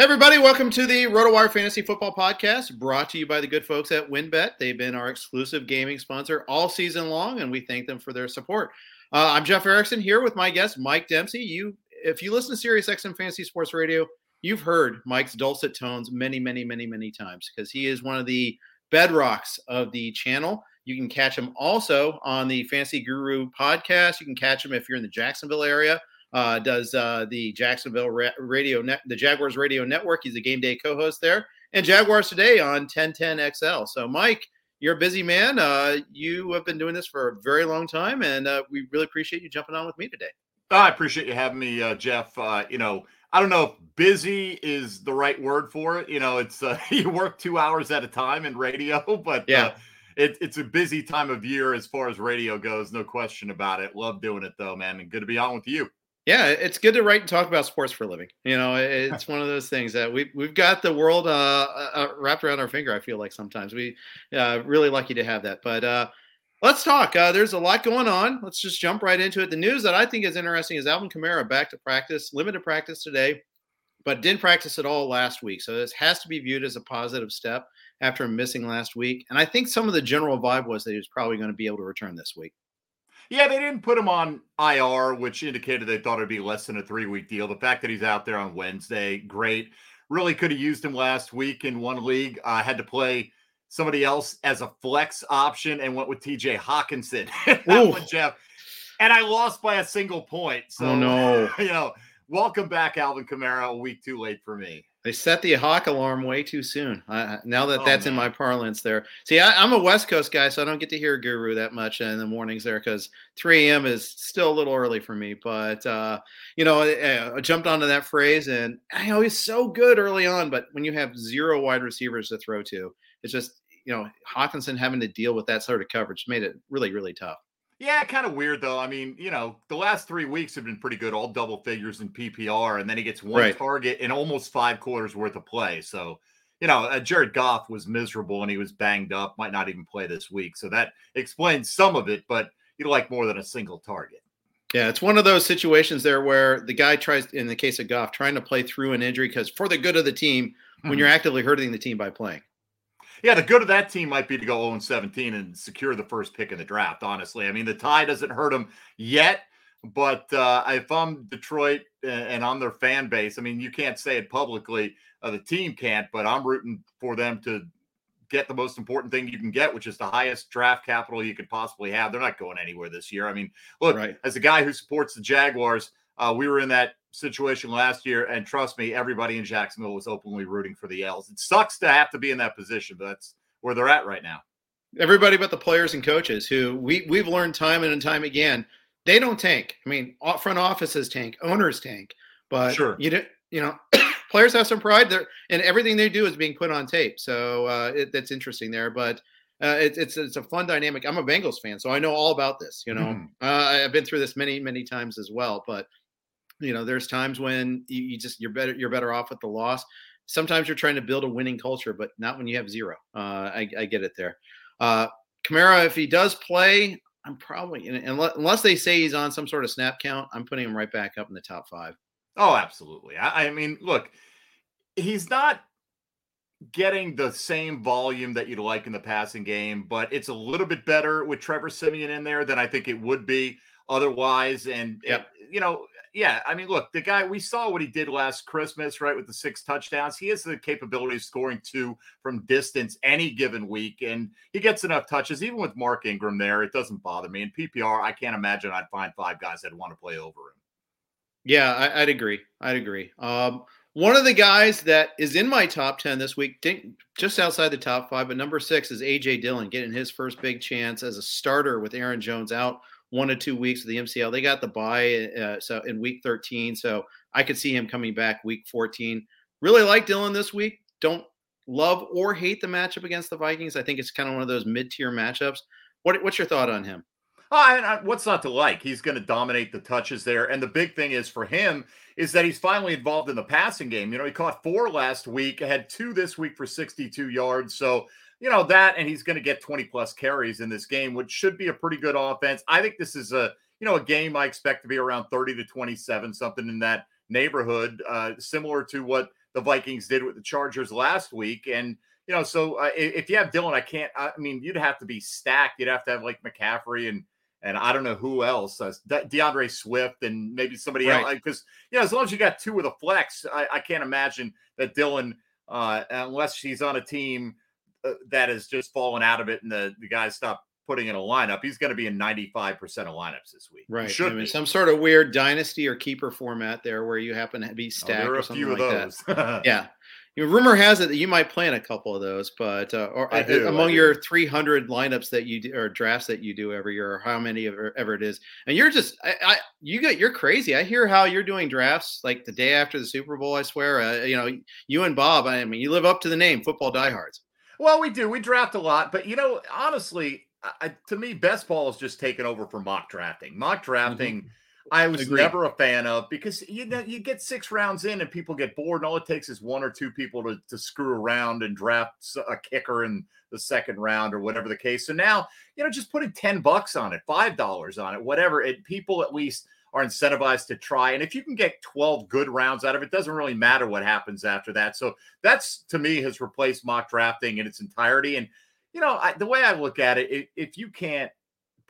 Everybody, welcome to the RotoWire Fantasy Football Podcast, brought to you by the good folks at WynnBET. They've been our exclusive gaming sponsor all season long, and we thank them for their support. Uh, I'm Jeff Erickson here with my guest Mike Dempsey. You, if you listen to Sirius XM Fantasy Sports Radio, you've heard Mike's dulcet tones many, many, many, many times because he is one of the bedrocks of the channel. You can catch him also on the Fantasy Guru podcast. You can catch him if you're in the Jacksonville area uh, does uh, the Jacksonville ra- radio net, the Jaguars radio network. He's a game day co-host there, and Jaguars today on 1010 XL. So, Mike, you're a busy man. Uh, you have been doing this for a very long time, and uh, we really appreciate you jumping on with me today. Oh, I appreciate you having me, uh, Jeff. Uh, you know, I don't know if busy is the right word for it. You know, it's you work two hours at a time in radio, but yeah. It, it's a busy time of year as far as radio goes, no question about it. Love doing it though, man, and good to be on with you. Yeah, it's good to write and talk about sports for a living. You know, it's one of those things that we've we've got the world uh, uh, wrapped around our finger. I feel like sometimes we uh, really lucky to have that. But uh, let's talk. Uh, there's a lot going on. Let's just jump right into it. The news that I think is interesting is Alvin Kamara back to practice, limited practice today, but didn't practice at all last week. So this has to be viewed as a positive step after missing last week. And I think some of the general vibe was that he was probably going to be able to return this week. Yeah, they didn't put him on IR, which indicated they thought it'd be less than a three week deal. The fact that he's out there on Wednesday, great. Really could have used him last week in one league. I uh, had to play somebody else as a flex option and went with TJ Hockenson. that one, Jeff. And I lost by a single point. So, oh, no. you know, welcome back, Alvin Kamara. A week too late for me. They set the hawk alarm way too soon. I, now that oh, that's man. in my parlance, there. See, I, am a West Coast guy, so I don't get to hear Guru that much in the mornings there because 3 a.m. is still a little early for me. But uh, you know, I, I, jumped onto that phrase, and I know he's so good early on, but when you have zero wide receivers to throw to, it's just you know Hockenson having to deal with that sort of coverage made it really, really tough. Yeah, kind of weird though. I mean, you know, the last three weeks have been pretty good, all double figures in PPR, and then he gets one right. target in almost five quarters worth of play. So, you know, uh, Jared Goff was miserable and he was banged up, might not even play this week. So that explains some of it, but you'd like more than a single target. Yeah, it's one of those situations there where the guy tries, in the case of Goff, trying to play through an injury because for the good of the team, when mm-hmm. you're actively hurting the team by playing. Yeah, the good of that team might be to go 0 17 and secure the first pick in the draft, honestly. I mean, the tie doesn't hurt them yet, but uh, if I'm Detroit and I'm their fan base, I mean, you can't say it publicly. Uh, the team can't, but I'm rooting for them to get the most important thing you can get, which is the highest draft capital you could possibly have. They're not going anywhere this year. I mean, look, right. as a guy who supports the Jaguars, uh, we were in that situation last year, and trust me, everybody in Jacksonville was openly rooting for the L's. It sucks to have to be in that position, but that's where they're at right now. Everybody but the players and coaches who we we've learned time and time again, they don't tank. I mean, front offices tank, owners tank, but sure. you you know, players have some pride there, and everything they do is being put on tape. So uh, it, that's interesting there, but. Uh, it, it's it's a fun dynamic. I'm a Bengals fan, so I know all about this. You know, mm. uh, I've been through this many many times as well. But you know, there's times when you, you, just you're better you're better off with the loss. sometimes you're trying to build a winning culture, but not when you have zero. Uh, I, I, get it there. Uh, Kamara, if he does play, I'm probably unless they say he's on some sort of snap count, I'm putting him right back up in the top five. Oh, absolutely. I, I mean, look, he's not getting the same volume that you'd like in the passing game, but it's a little bit better with Trevor Siemian in there than I think it would be otherwise. And, yep. It, you know, yeah, I mean, look, the guy we saw what he did last Christmas, right, with the six touchdowns. He has the capability of scoring two from distance any given week, and he gets enough touches. Even with Mark Ingram there, it doesn't bother me. In PPR, I can't imagine I'd find five guys that want to play over him. Yeah, I, would agree. I'd agree. Um, one of the guys that is in my top 10 this week, just outside the top five, but number six is AJ Dillon getting his first big chance as a starter with Aaron Jones out one to two weeks of the MCL. They got the bye uh, so in week 13, so I could see him coming back week 14. Really like Dillon this week. Don't love or hate the matchup against the Vikings. I think it's kind of one of those mid-tier matchups. What, what's your thought on him? Oh, what's not to like? He's going to dominate the touches there, and the big thing is for him is that he's finally involved in the passing game. You know, he caught four last week, had two this week for 62 yards. So you know that, and he's going to get 20 plus carries in this game, which should be a pretty good offense. I think this is a you know a game I expect to be around 30 to 27, something in that neighborhood, uh, similar to what the Vikings did with the Chargers last week. And you know, so uh, if you have Dillon I can't. I mean, you'd have to be stacked. You'd have to have like McCaffrey and and I don't know who else, uh, De- D'Andre Swift and maybe somebody right. else. Because you know, as long as you got two with a flex, I, I can't imagine that Dillon, uh, unless she's on a team uh, that has just fallen out of it and the, the guys stop putting in a lineup, he's going to be in 95% of lineups this week. Right. Should I mean, some sort of weird dynasty or keeper format there where you happen to be oh, stacked oh, or something like that. yeah. You know, rumor has it that you might plan a couple of those, but uh, or uh, do, among your 300 lineups that you do or drafts that you do every year, or how many ever, ever it is, and you're just, I, I, you get, you're crazy. I hear how you're doing drafts like the day after the Super Bowl. I swear, uh, you know, you and Bob. I mean, you live up to the name, football diehards. Well, we do. We draft a lot, but you know, honestly, I, to me, best ball is just taken over for mock drafting. Mock drafting, mm-hmm. I was Agreed. never a fan of because you know you get six rounds in and people get bored, and all it takes is one or two people to, to screw around and draft a kicker in the second round or whatever the case. So now, you know, just putting ten bucks on it, five dollars on it, whatever. It people at least are incentivized to try. And if you can get 12 good rounds out of it, doesn't really matter what happens after that. So that's to me has replaced mock drafting in its entirety. And you know, I, the way I look at it, if you can't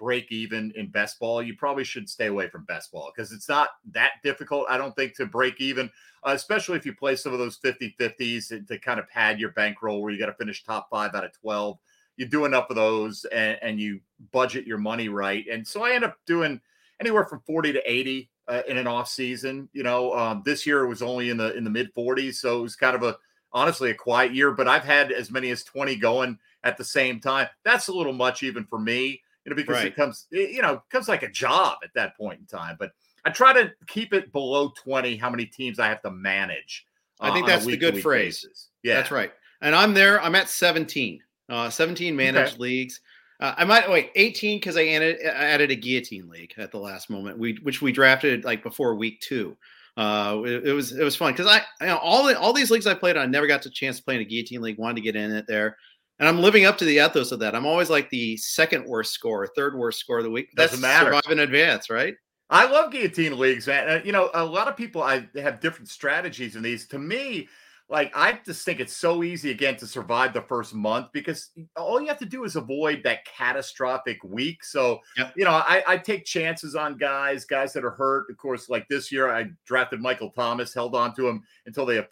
break even in best ball, you probably should stay away from best ball because it's not that difficult, I don't think, to break even, uh, especially if you play some of those 50 50s to kind of pad your bankroll where you got to finish top five out of 12. You do enough of those and, and you budget your money right. And so I end up doing anywhere from 40 to 80 uh, in an off season. You know, um, this year it was only in the in the mid 40s, so it was kind of a honestly a quiet year. But I've had as many as 20 going at the same time. That's a little much even for me, you know, because right. it comes you know comes like a job at that point in time. But I try to keep it below 20. How many teams I have to manage? Uh, I think that's the good phrase. Basis. Yeah, that's right. And I'm there. I'm at 17. Uh, 17 managed okay. leagues. Uh, I might wait 18 because I added, added a guillotine league at the last moment, we, which we drafted like before week two. Uh, it, it, was it was fun because I you know, all the, all these leagues I played on, I never got the chance to play in a guillotine league. Wanted to get in it there, and I'm living up to the ethos of that. I'm always like the second worst score, third worst score of the week. Doesn't That's matter. Survive in advance, right? I love guillotine leagues, man. Uh, you know, a lot of people I have different strategies in these. To me, like I just think it's so easy again to survive the first month because all you have to do is avoid that catastrophic week. So yep. you know, I, I, take chances on guys, guys that are hurt. Of course, like this year, I drafted Michael Thomas, held on to him until they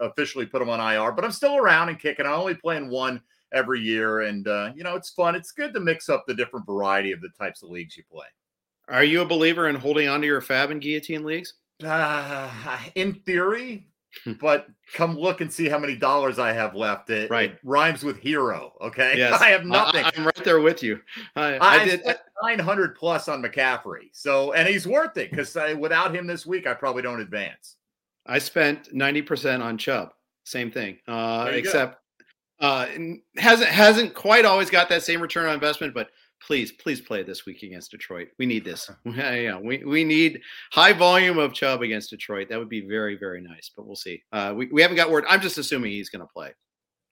officially put him on IR. But I'm still around and kicking. I'm only playing one every year, and uh, you know, it's fun. It's good to mix up the different variety of the types of leagues you play. Are you a believer in holding on to your fab and guillotine leagues? Uh, in theory, but come look and see how many dollars I have left. It, right. It rhymes with hero. Okay. Yes. I have nothing. I, am right there with you. I, I, I did 900 plus on McCaffrey. So, and he's worth it because without him this week, I probably don't advance. I spent 90% on Chubb. Same thing. Uh, except uh, hasn't hasn't quite always got that same return on investment, but please, please play this week against Detroit. We need this. yeah, we, we need high volume of Chubb against Detroit. That would be very, very nice, but we'll see. Uh, we, we haven't got word. I'm just assuming he's going to play.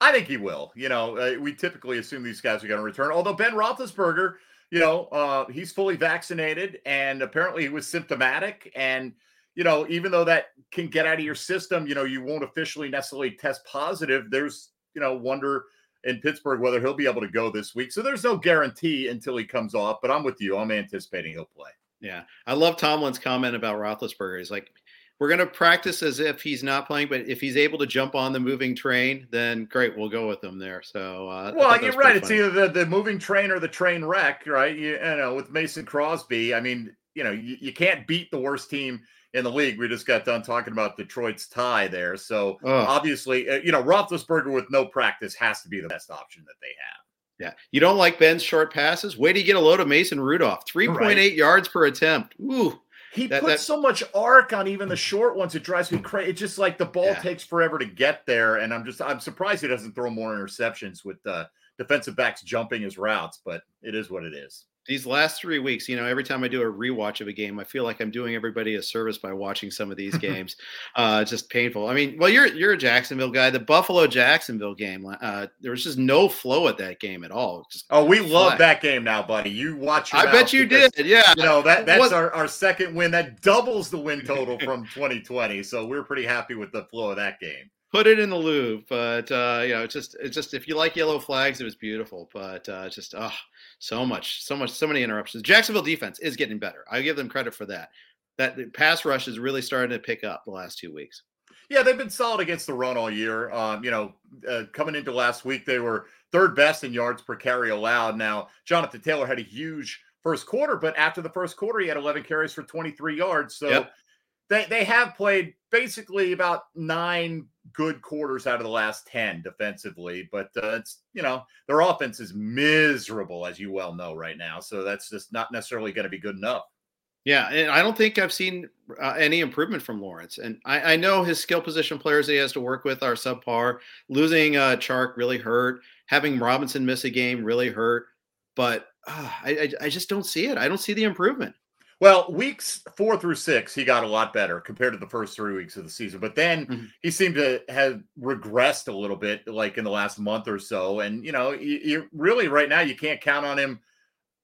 I think he will. You know, uh, we typically assume these guys are going to return. Although Ben Roethlisberger, you know, uh, he's fully vaccinated and apparently he was symptomatic. And, you know, even though that can get out of your system, you know, you won't officially necessarily test positive. There's, you know, wonder in Pittsburgh whether he'll be able to go this week. So there's no guarantee until he comes off. But I'm with you. I'm anticipating he'll play. Yeah. I love Tomlin's comment about Roethlisberger. He's like, we're going to practice as if he's not playing, but if he's able to jump on the moving train, then great, we'll go with him there. So, uh, well, you're right. It's either the, the moving train or the train wreck, right? You, you know, with Mason Crosby, I mean, you know, you, you can't beat the worst team in the league. We just got done talking about Detroit's tie there. So obviously, uh, you know, Roethlisberger with no practice has to be the best option that they have. Yeah. You don't like Ben's short passes? Wait to get a load of Mason Rudolph. 3.8 right. yards per attempt. Ooh. He that, puts that, so much arc on even the short ones. It drives me crazy. It's just like the ball yeah. takes forever to get there, and I'm just I'm surprised he doesn't throw more interceptions with uh, defensive backs jumping his routes. But it is what it is these last three weeks, you know, every time I do a rewatch of a game, I feel like I'm doing everybody a service by watching some of these games. uh, just painful. I mean, well, you're you're a Jacksonville guy. The Buffalo Jacksonville game, uh, there was just no flow at that game at all. Just oh, we flat. love that game now, buddy. You watch. I bet you because, did. Yeah. You know that that's our, our second win. That doubles the win total from 2020. So we're pretty happy with the flow of that game put it in the loop. But uh, you know, it's just it's just if you like yellow flags, it was beautiful. But uh, just oh, so much, so much, so many interruptions. Jacksonville defense is getting better. I give them credit for that. That the pass rush is really starting to pick up the last two weeks. Yeah, they've been solid against the run all year. Um, you know, uh, coming into last week, they were third best in yards per carry allowed. Now, Jonathan Taylor had a huge first quarter, but after the first quarter, he had 11 carries for 23 yards. So yep. They they have played basically about nine good quarters out of the last 10 defensively, but uh, it's, you know, their offense is miserable, as you well know right now. So that's just not necessarily going to be good enough. Yeah, and I don't think I've seen uh, any improvement from Lawrence. And I, I, know his skill position players that he has to work with are subpar. Losing uh, Chark really hurt. Having Robinson miss a game really hurt. But uh, I, I, I just don't see it. I don't see the improvement. Well, weeks four through six, he got a lot better compared to the first three weeks of the season. But then mm-hmm. he seemed to have regressed a little bit, like in the last month or so. And you know, you, you really right now you can't count on him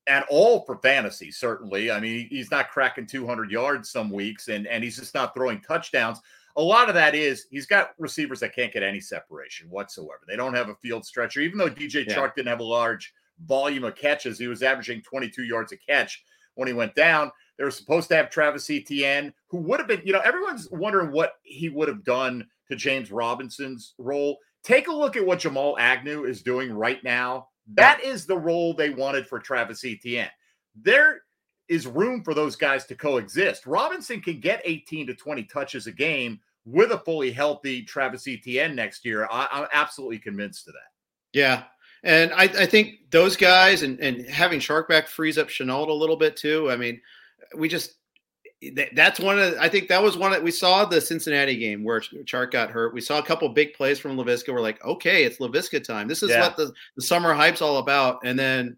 at all for fantasy. Certainly, I mean, he's not cracking 200 yards some weeks, and and he's just not throwing touchdowns. A lot of that is he's got receivers that can't get any separation whatsoever. They don't have a field stretcher, even though DJ yeah. Chark didn't have a large volume of catches. He was averaging 22 yards a catch when he went down. They were supposed to have Travis Etienne, who would have been, you know, everyone's wondering what he would have done to James Robinson's role. Take a look at what Jamal Agnew is doing right now. That is the role they wanted for Travis Etienne. There is room for those guys to coexist. Robinson can get 18 to 20 touches a game with a fully healthy Travis Etienne next year. I, am absolutely convinced of that. Yeah. And I, I, think those guys and, and having Chark back frees up Shenault a little bit too. I mean, we just that's one of I think that was one that we saw the Cincinnati game where Chark got hurt. We saw a couple big plays from Laviska. We're like, okay, it's Laviska time. This is yeah. what the, the summer hype's all about. And then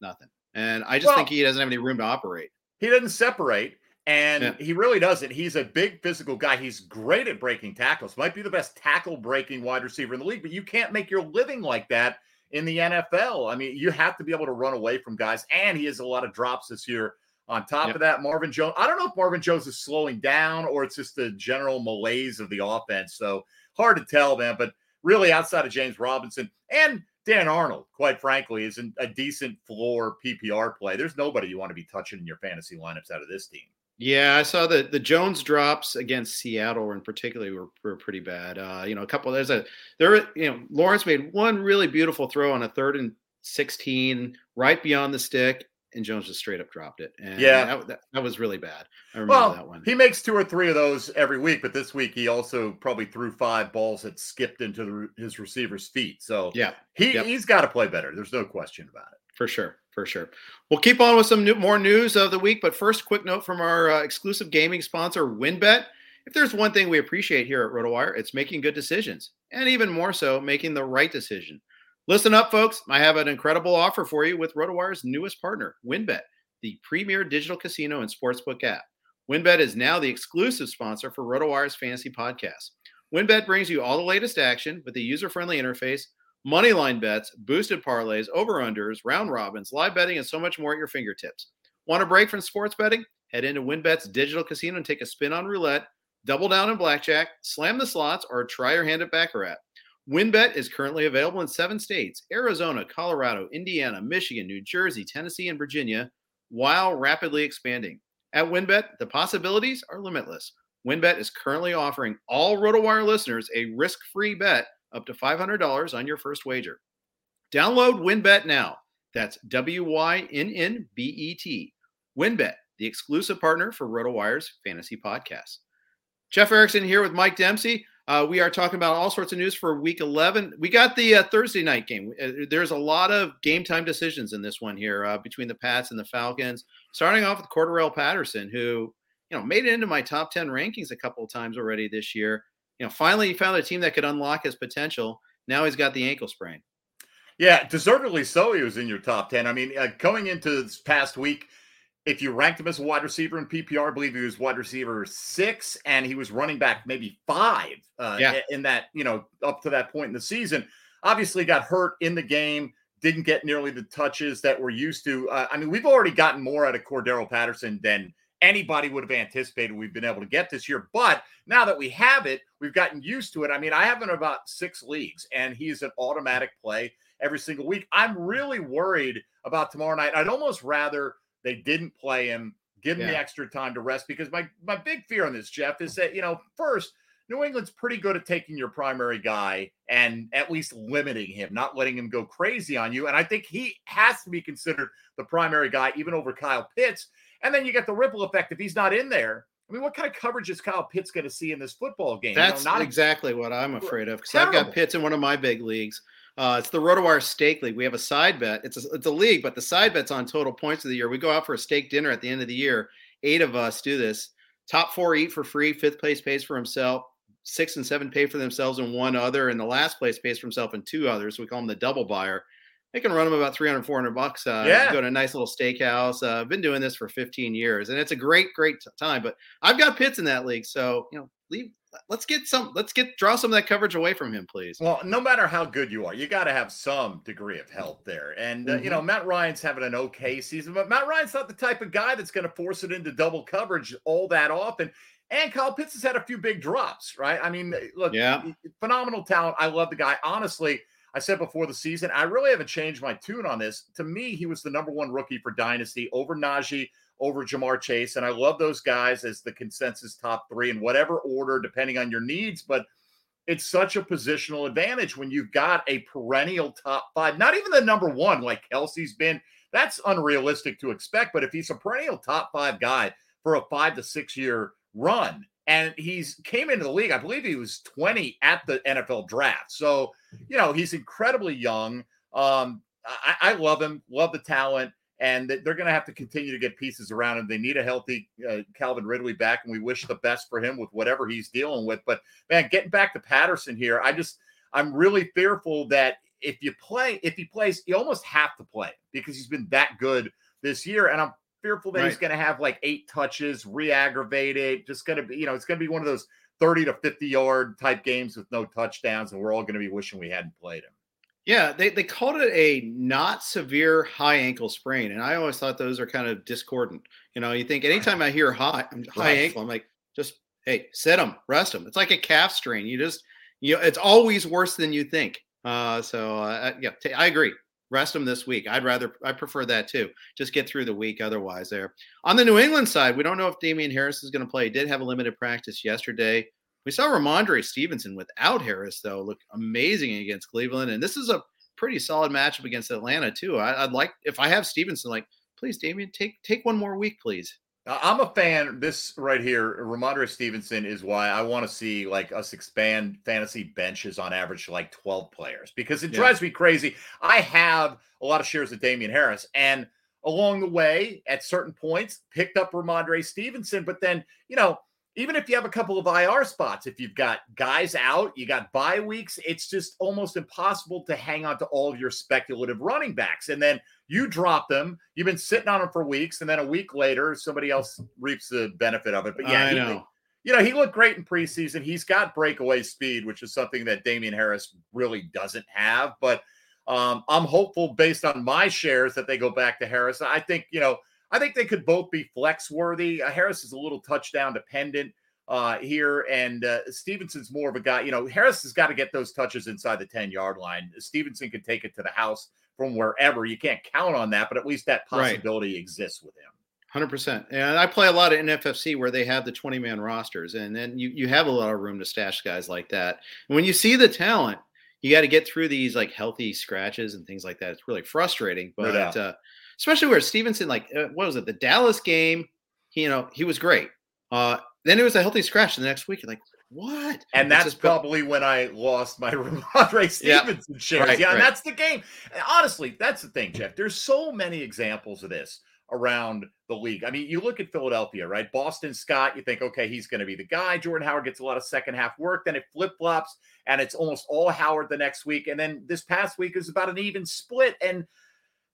nothing. And I just well, think he doesn't have any room to operate. He doesn't separate. And yeah. he really doesn't. He's a big physical guy. He's great at breaking tackles. Might be the best tackle breaking wide receiver in the league, but you can't make your living like that in the NFL. I mean, you have to be able to run away from guys. And he has a lot of drops this year on top yep. of that, Marvin Jones, I don't know if Marvin Jones is slowing down or it's just the general malaise of the offense. So hard to tell, man. But really, outside of James Robinson and Dan Arnold, quite frankly, is a decent floor PPR play. There's nobody you want to be touching in your fantasy lineups out of this team. Yeah, I saw the the Jones drops against Seattle in particular were, were pretty bad. Uh, you know, a couple there's a there you know Lawrence made one really beautiful throw on a third and 16 right beyond the stick and Jones just straight up dropped it. And yeah, that, that, that was really bad. I remember well, that one. He makes two or three of those every week, but this week he also probably threw five balls that skipped into the, his receiver's feet. So yeah, he yep. he's got to play better. There's no question about it. For sure, for sure. We'll keep on with some new, more news of the week, but first, quick note from our uh, exclusive gaming sponsor, WynnBET. If there's one thing we appreciate here at RotoWire, it's making good decisions, and even more so, making the right decision. Listen up, folks. I have an incredible offer for you with RotoWire's newest partner, WynnBET, the premier digital casino and sportsbook app. WynnBET is now the exclusive sponsor for RotoWire's fantasy podcast. WynnBET brings you all the latest action with a user-friendly interface, moneyline bets, boosted parlays, over-unders, round robins, live betting, and so much more at your fingertips. Want a break from sports betting? Head into WynnBET's digital casino and take a spin on roulette, double down in blackjack, slam the slots, or try your hand at baccarat. WynnBET is currently available in seven states Arizona, Colorado, Indiana, Michigan, New Jersey, Tennessee, and Virginia, while rapidly expanding. At WynnBET, the possibilities are limitless. WynnBET is currently offering all RotoWire listeners a risk free bet up to $500 on your first wager. Download WynnBET now. That's W Y N N B E T. WynnBET, the exclusive partner for RotoWire's fantasy podcast. Jeff Erickson here with Mike Dempsey. Uh, we are talking about all sorts of news for week 11. We got the uh, Thursday night game. Uh, there's a lot of game time decisions in this one here uh, between the Pats and the Falcons. Starting off with Cordarrelle Patterson, who you know made it into my top 10 rankings a couple of times already this year. You know, finally he found a team that could unlock his potential. Now he's got the ankle sprain. Yeah, deservedly so. He was in your top 10. I mean, uh, going into this past week, if you ranked him as a wide receiver in PPR, I believe he was wide receiver six, and he was running back maybe five. Uh, yeah. in that you know up to that point in the season. Obviously, got hurt in the game. Didn't get nearly the touches that we're used to. Uh, I mean, we've already gotten more out of Cordarrelle Patterson than anybody would have anticipated we've been able to get this year. But now that we have it, we've gotten used to it. I mean, I have him in about six leagues, and he's an automatic play every single week. I'm really worried about tomorrow night. I'd almost rather they didn't play him, give him yeah. the extra time to rest because my my big fear on this, Jeff, is that you know first. New England's pretty good at taking your primary guy and at least limiting him, not letting him go crazy on you. And I think he has to be considered the primary guy, even over Kyle Pitts. And then you get the ripple effect if he's not in there. I mean, what kind of coverage is Kyle Pitts going to see in this football game? That's you know, not exactly what I'm afraid of because I've got Pitts in one of my big leagues. Uh, it's the RotoWire Steak League. We have a side bet. It's a, it's a league, but the side bet's on total points of the year. We go out for a steak dinner at the end of the year. Eight of us do this. Top four eat for free. Fifth place pays for himself. Six and seven pay for themselves and one other. And the last place pays for himself and two others. We call them the double buyer. They can run them about 300, 400 bucks. Uh, yeah. Go to a nice little steakhouse. Uh, I've been doing this for 15 years and it's a great, great time. But I've got Pitts in that league. So, you know, leave let's get some let's get draw some of that coverage away from him please well no matter how good you are you got to have some degree of help there and uh, mm-hmm. you know matt ryan's having an okay season but matt ryan's not the type of guy that's going to force it into double coverage all that often and Kyle Pitts has had a few big drops, right? I mean, look, yeah, phenomenal talent. I love the guy. Honestly, I said before the season, I really haven't changed my tune on this. To me, he was the number one rookie for Dynasty over Najee, over Ja'Marr Chase. And I love those guys as the consensus top three in whatever order, depending on your needs. But it's such a positional advantage when you've got a perennial top five, not even the number one like Kelce's been. That's unrealistic to expect. But if he's a perennial top five guy for a five to six year run, and he's came into the league, I believe he was 20 at the NFL draft. So, you know, he's incredibly young. Um, I, I love him, love the talent and they're going to have to continue to get pieces around him. They need a healthy uh, Calvin Ridley back, and we wish the best for him with whatever he's dealing with. But man, getting back to Patterson here, I just I'm really fearful that if you play, if he plays, you almost have to play because he's been that good this year, and I'm fearful that right. he's going to have like eight touches, re-aggravated. Just going to be, you know, it's going to be one of those 30 to 50 yard type games with no touchdowns, and we're all going to be wishing we hadn't played him. Yeah, they, they called it a not severe high ankle sprain. And I always thought those are kind of discordant. You know, you think anytime I hear high high ankle, I'm like, just hey, sit them, rest them. It's like a calf strain. You just, you know, it's always worse than you think. Uh, so uh, yeah, t- I agree. Rest them this week. I'd rather, I prefer that too. Just get through the week otherwise. There on the New England side, we don't know if Damien Harris is going to play. He did have a limited practice yesterday. We saw Rhamondre Stevenson without Harris, though, look amazing against Cleveland. And this is a pretty solid matchup against Atlanta, too. I, would like, if I have Stevenson, like, please, Damien, take take one more week, please. I'm a fan. This right here, Rhamondre Stevenson, is why I want to see like us expand fantasy benches on average to like 12 players because it yeah. drives me crazy. I have a lot of shares of Damien Harris, and along the way, at certain points, picked up Rhamondre Stevenson, but then you know even if you have a couple of IR spots, if you've got guys out, you got bye weeks, it's just almost impossible to hang on to all of your speculative running backs. And then you drop them, you've been sitting on them for weeks, and then a week later, somebody else reaps the benefit of it. But yeah, I he- know. you know, he looked great in preseason. He's got breakaway speed, which is something that Damien Harris really doesn't have. But um, I'm hopeful based on my shares that they go back to Harris. I think, you know, I think they could both be flex worthy. Uh, Harris is a little touchdown dependent uh, here, and uh, Stevenson's more of a guy. You know, Harris has got to get those touches inside the 10 yard line. Stevenson can take it to the house from wherever. You can't count on that, but at least that Right. possibility exists with him. Hundred percent, and I play a lot of NFFC where they have the twenty man rosters, and then you you have a lot of room to stash guys like that. And when you see the talent, you got to get through these like healthy scratches and things like that. It's really frustrating, No but doubt. uh, especially where Stevenson, like uh, what was it, the Dallas game? He, you know, he was great. Uh, then it was a healthy scratch the next week. You're like, what? And that's built- probably when I lost my Rhamondre Yeah. Stevenson shares. Right, yeah, and right. that's the game. Honestly, that's the thing, Jeff. There's so many examples of this around the league. I mean, you look at Philadelphia, right? Boston Scott, you think, okay, he's going to be the guy. Jordan Howard gets a lot of second half work. Then it flip flops and it's almost all Howard the next week. And then this past week is about an even split. And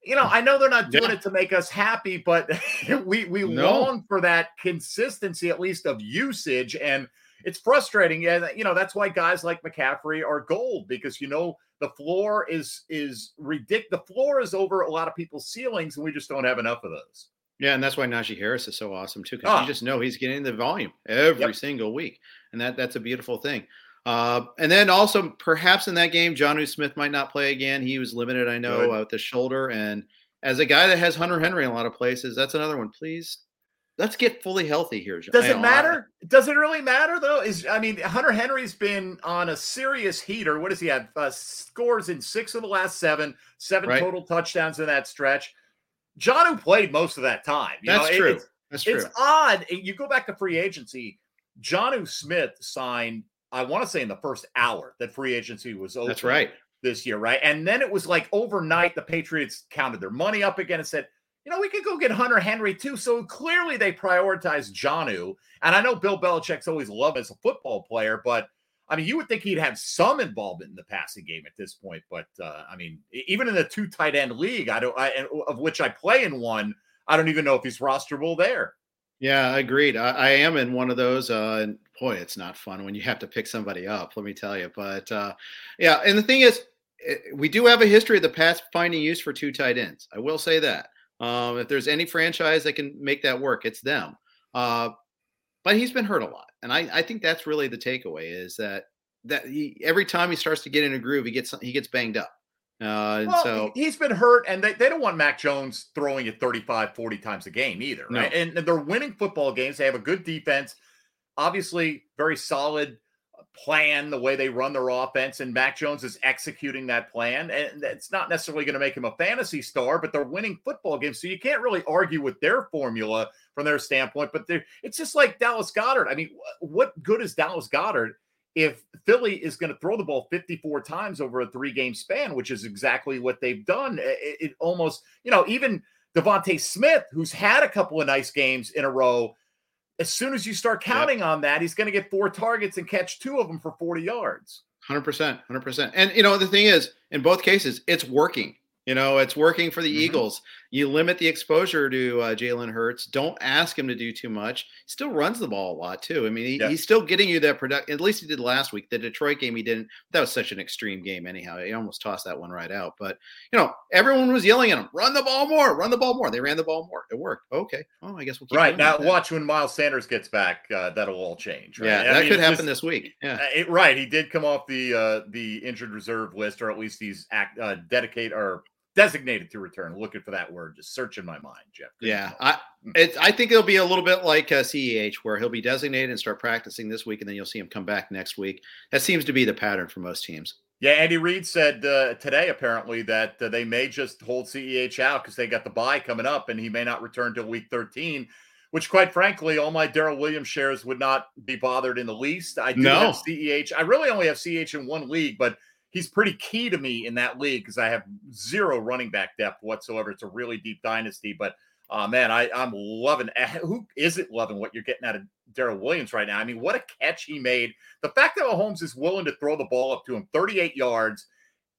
you know, I know they're not doing Yeah. it to make us happy, but we we No. long for that consistency, at least of usage. And it's frustrating. Yeah, you know, that's why guys like McCaffrey are gold because you know the floor is is ridiculous. The floor is over a lot of people's ceilings, and we just don't have enough of those. Yeah, and that's why Najee Harris is so awesome too, because Ah. you just know he's getting the volume every Yep. single week, and that that's a beautiful thing. Uh, and then also perhaps in that game, Jonnu Smith might not play again. He was limited, I know, Good. uh, with the shoulder. And as a guy that has Hunter Henry in a lot of places, that's another one. Please, let's get fully healthy here. Does it matter? Does it really matter though? Is I mean, Hunter Henry's been on a serious heater. What does he have? Uh, scores in six of the last seven, seven Right. total touchdowns in that stretch. Jonnu played most of that time. You That's know, it- true. it's- That's true. It's odd. You go back to free agency. Jonnu Smith signed, I want to say in the first hour that free agency was open. That's right. This year, right? And then it was like overnight, the Patriots counted their money up again and said, you know, we could go get Hunter Henry too. So clearly they prioritized Jonnu. And I know Bill Belichick's always loved as a football player, but I mean, you would think he'd have some involvement in the passing game at this point. But uh, I mean, even in the two tight end league, I don't, I, of which I play in one, I don't even know if he's rosterable there. Yeah, I agreed. I, I am in one of those, uh, and boy, it's not fun when you have to pick somebody up. Let me tell you. But uh, yeah, and the thing is, eh, we do have a history of the Pats finding use for two tight ends. I will say that. Um, if there's any franchise that can make that work, it's them. Uh, but he's been hurt a lot, and I, I think that's really the takeaway is that that he, every time he starts to get in a groove, he gets he gets banged up. Uh, and Well, so he- he's been hurt, and they, they don't want Mac Jones throwing it 35, 40 times a game either, No. right? And, and they're winning football games. They have a good defense, obviously, very solid plan, the way they run their offense, and Mac Jones is executing that plan. And it's not necessarily going to make him a fantasy star, but they're winning football games. So you can't really argue with their formula from their standpoint. But it's just like Dallas Goedert. I mean, what good is Dallas Goedert? If Philly is going to throw the ball 54 times over a three game span, which is exactly what they've done, it, it almost, you know, even DeVonta Smith, who's had a couple of nice games in a row, as soon as you start counting on that, he's going to get four targets and catch two of them for 40 yards. Hundred percent, hundred percent. And you know the thing is, in both cases, it's working. You know, it's working for the Mhm. Eagles. You limit the exposure to uh, Jalen Hurts. Don't ask him to do too much. He Still runs the ball a lot too. I mean, he, Yeah. he's still getting you that product. At least he did last week. The Detroit game, he didn't. That was such an extreme game. Anyhow, he almost tossed that one right out. But you know, everyone was yelling at him, "Run the ball more! Run the ball more!" They ran the ball more. It worked. Okay. Oh, I guess we'll keep right now, watch when Miles Sanders gets back. Uh, that'll all change. Right? Yeah, I that mean, could happen just- this week. Yeah. Uh, it- right, he did come off the uh, the injured reserve list, or at least he's act, uh, dedicated or designated to return. Looking for that word, just search in my mind, Jeff. Yeah. I it's I think it'll be a little bit like uh, CEH, where he'll be designated and start practicing this week, and then you'll see him come back next week. That seems to be the pattern for most teams. Yeah, Andy Reid said uh, today apparently that uh, they may just hold CEH out because they got the bye coming up, and he may not return till week 13. Which, quite frankly, all my Darrel Williams shares would not be bothered in the least. I do No. have CEH. I really only have CEH in one league, but he's pretty key to me in that league because I have zero running back depth whatsoever. It's a really deep dynasty, but uh, man, I, I'm loving who isn't loving what you're getting out of Darrel Williams right now. I mean, what a catch he made. The fact that Mahomes is willing to throw the ball up to him 38 yards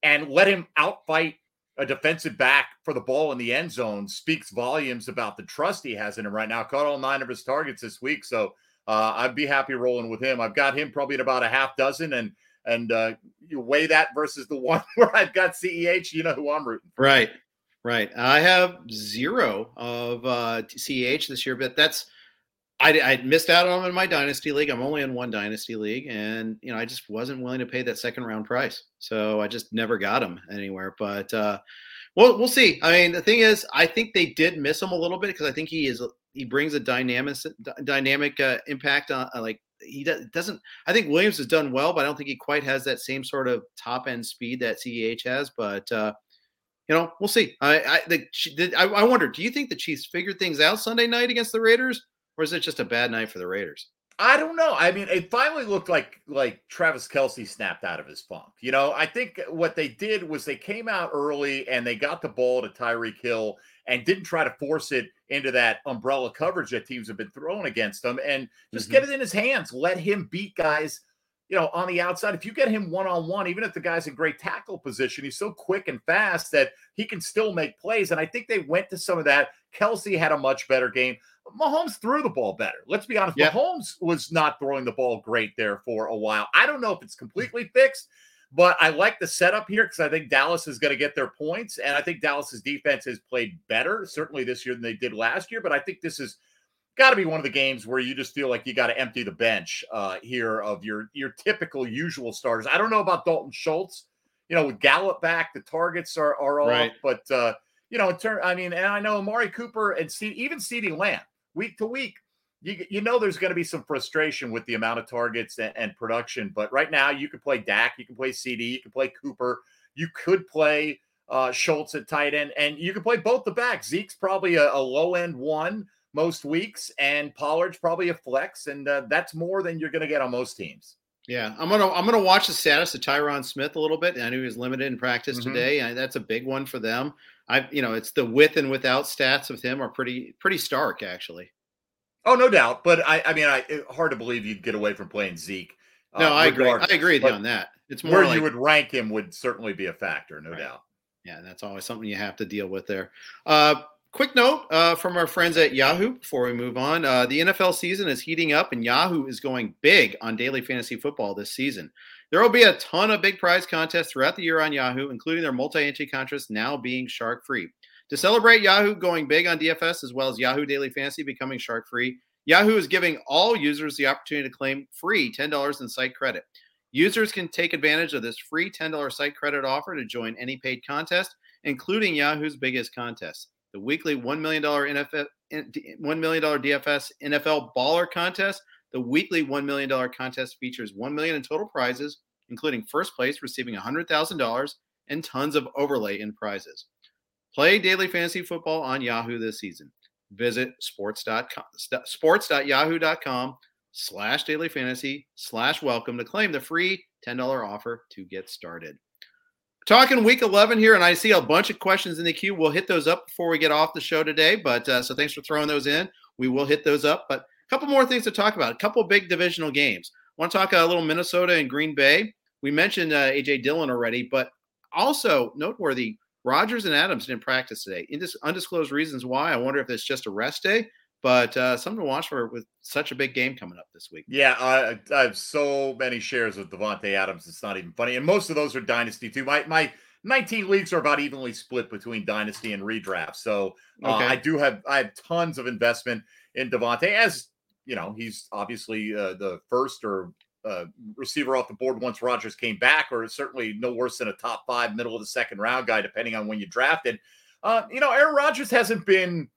and let him outfight a defensive back for the ball in the end zone speaks volumes about the trust he has in him right now. Caught all nine of his targets this week, so uh, I'd be happy rolling with him. I've got him probably at about a half dozen, and and uh, you weigh that versus the one where I've got CEH. You know who I'm rooting. For. Right, right. I have zero of uh, CEH this year, but that's I, I missed out on in my dynasty league. I'm only in one dynasty league, and you know I just wasn't willing to pay that second round price, so I just never got him anywhere. But uh, well, we'll see. I mean, the thing is, I think they did miss him a little bit because I think he is he brings a dynamic dynamic uh, impact on uh, like he doesn't. I think Williams has done well, but I don't think he quite has that same sort of top end speed that CEH has. But uh, you know, we'll see. I I, the, I wonder, do you think the Chiefs figured things out Sunday night against the Raiders? or is it just a bad night for the Raiders? I don't know. I mean, it finally looked like like Travis Kelce snapped out of his funk. You know, I think what they did was they came out early and they got the ball to Tyreek Hill and didn't try to force it into that umbrella coverage that teams have been throwing against him and just mm-hmm. get it in his hands. Let him beat guys, you know, on the outside. If you get him one on one, even if the guy's in great tackle position, he's so quick and fast that he can still make plays. And I think they went to some of that. Kelce had a much better game. Mahomes threw the ball better. Let's be honest. Yeah. Mahomes was not throwing the ball great there for a while. I don't know if it's completely fixed, but I like the setup here because I think Dallas is going to get their points. And I think Dallas's defense has played better, certainly this year than they did last year. But I think this is got to be one of the games where you just feel like you got to empty the bench uh, here of your your typical usual starters. I don't know about Dalton Schultz. You know, with Gallup back, the targets are are off, right. but uh, you know, in turn, I mean, and I know Amari Cooper and C- even CeeDee Lamb week to week, you, you know there's going to be some frustration with the amount of targets and, and, production. But right now, you can play Dak, you can play CD, you can play Cooper, you could play uh, Schultz at tight end, and you can play both the backs. Zeke's probably a, a low end one most weeks, and Pollard's probably a flex, and uh, that's more than you're going to get on most teams. Yeah, I'm gonna I'm gonna watch the status of Tyron Smith a little bit. I knew he was limited in practice mm-hmm. today, and that's a big one for them. I you know it's the with and without stats with him are pretty pretty stark actually. Oh, no doubt. But I, I mean, I hard to believe you'd get away from playing Zeke. No, uh, I agree. I agree with you on that. It's more where like, you would rank him would certainly be a factor, no right. doubt. Yeah, that's always something you have to deal with there. Uh, quick note uh, from our friends at Yahoo before we move on. Uh, the NFL season is heating up, and Yahoo is going big on daily fantasy football this season. There will be a ton of big prize contests throughout the year on Yahoo, including their multi entry contests now being shark free. To celebrate Yahoo going big on DFS as well as Yahoo Daily Fantasy becoming shark free, Yahoo is giving all users the opportunity to claim free $10 in site credit. Users can take advantage of this free $10 site credit offer to join any paid contest, including Yahoo's biggest contest, the weekly $1 million NFL, $1 million DFS NFL Baller Contest. The weekly $1 million contest features 1 million in total prizes, including first place receiving $100,000 and tons of overlay in prizes. Play daily fantasy football on Yahoo this season. Visit sports.com, sports.yahoo.com slash daily fantasy slash welcome to claim the free $10 offer to get started. Talking week 11 here, and I see a bunch of questions in the queue. We'll hit those up before we get off the show today. But uh, so thanks for throwing those in. We will hit those up. But a couple more things to talk about. A couple big divisional games. I want to talk a little Minnesota and Green Bay. We mentioned uh, AJ Dillon already, but also noteworthy Rodgers and Adams didn't practice today. In this undisclosed reasons why. I wonder if it's just a rest day, but uh, something to watch for with such a big game coming up this week. Yeah, I, I have so many shares of Davante Adams. It's not even funny, and most of those are dynasty too. My my 19 leagues are about evenly split between dynasty and redraft. So uh, okay. I do have I have tons of investment in Davante as you know he's obviously uh, the first or uh, receiver off the board once Rodgers came back, or certainly no worse than a top five, middle of the second round guy, depending on when you drafted. Uh, you know, Aaron Rodgers hasn't been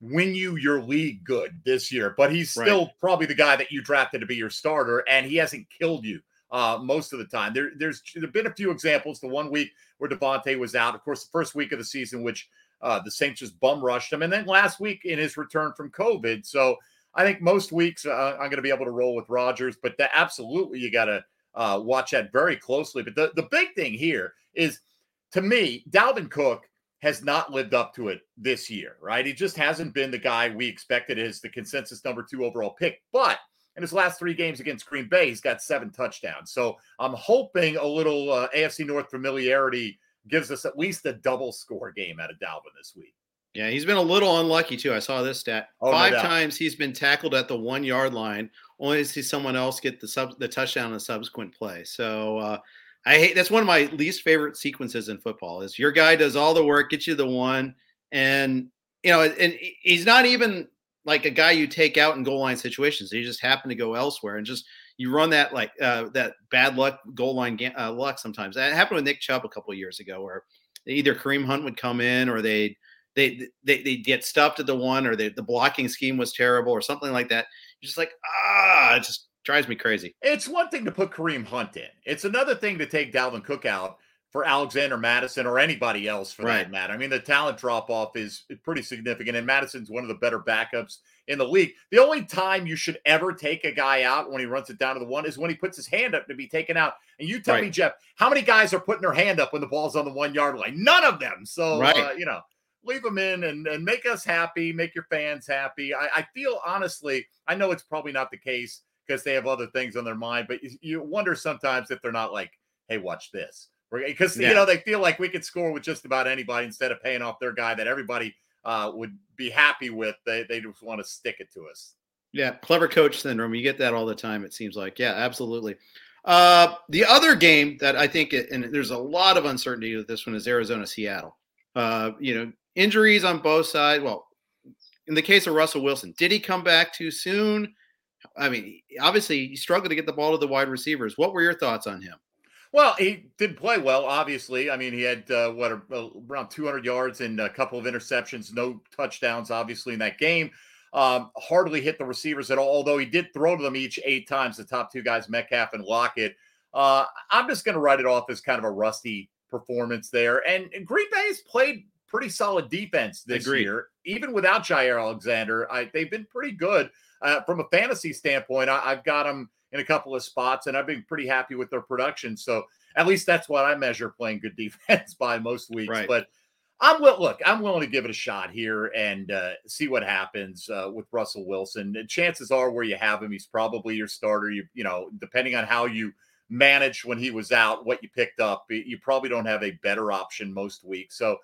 win you your league good this year, but he's still right. probably the guy that you drafted to be your starter, and he hasn't killed you uh, most of the time. There, there's there've been a few examples. The one week where Davante was out, of course, the first week of the season, which uh, the Saints just bum rushed him, and then last week in his return from COVID. So I think most weeks uh, I'm going to be able to roll with Rodgers, but that absolutely you got to uh, watch that very closely. But the, the big thing here is to me, Dalvin Cook has not lived up to it this year, right? He just hasn't been the guy we expected as the consensus number two overall pick. But in his last three games against Green Bay, he's got seven touchdowns. So I'm hoping a little uh, AFC North familiarity gives us at least a double score game out of Dalvin this week. Yeah, he's been a little unlucky too. I saw this stat. Oh, Five no times he's been tackled at the one yard line, only to see someone else get the sub the touchdown in a subsequent play. So uh, I hate that's one of my least favorite sequences in football. Is your guy does all the work, gets you the one, and you know, and he's not even like a guy you take out in goal line situations. He just happened to go elsewhere and just you run that like uh, that bad luck goal line uh, luck sometimes. That happened with Nick Chubb a couple of years ago, where either Kareem Hunt would come in or they they they they get stuffed at the one or they, the blocking scheme was terrible or something like that. You're just like ah, it just drives me crazy. It's one thing to put Kareem Hunt in. It's another thing to take Dalvin Cook out for Alexander Mattison or anybody else for right. that matter. I mean, the talent drop off is pretty significant, and Mattison's one of the better backups in the league. The only time you should ever take a guy out when he runs it down to the one is when he puts his hand up to be taken out. And you tell right. me, Jeff, how many guys are putting their hand up when the ball's on the one yard line? None of them. So, right. uh, you know, leave them in and, and make us happy, make your fans happy. I, I feel honestly, I know it's probably not the case because they have other things on their mind, but you, you wonder sometimes if they're not like, hey, watch this because yeah. you know they feel like we could score with just about anybody instead of paying off their guy that everybody uh, would be happy with. They they just want to stick it to us. Yeah, clever coach syndrome. You get that all the time. It seems like. Yeah, absolutely. Uh, the other game that I think, it, and there's a lot of uncertainty with this one, is Arizona Seattle. Uh, you know, injuries on both sides. Well, in the case of Russell Wilson, did he come back too soon? I mean, obviously, he struggled to get the ball to the wide receivers. What were your thoughts on him? Well, he did play well, obviously. I mean, he had uh, what around 200 yards and a couple of interceptions, no touchdowns, obviously, in that game. Um, hardly hit the receivers at all, although he did throw to them each eight times. The top two guys, Metcalf and Lockett. Uh, I'm just going to write it off as kind of a rusty performance there. And, Green Bay's played pretty solid defense this Agreed. year, even without Jaire Alexander. I, they've been pretty good uh, from a fantasy standpoint. I, have got them in a couple of spots, and I've been pretty happy with their production. So at least that's what I measure playing good defense by most weeks. Right. But I'm will look, I'm willing to give it a shot here and uh, see what happens uh, with Russell Wilson. And chances are, where you have him, he's probably your starter. You you know, depending on how you managed when he was out, what you picked up, you probably don't have a better option most weeks. So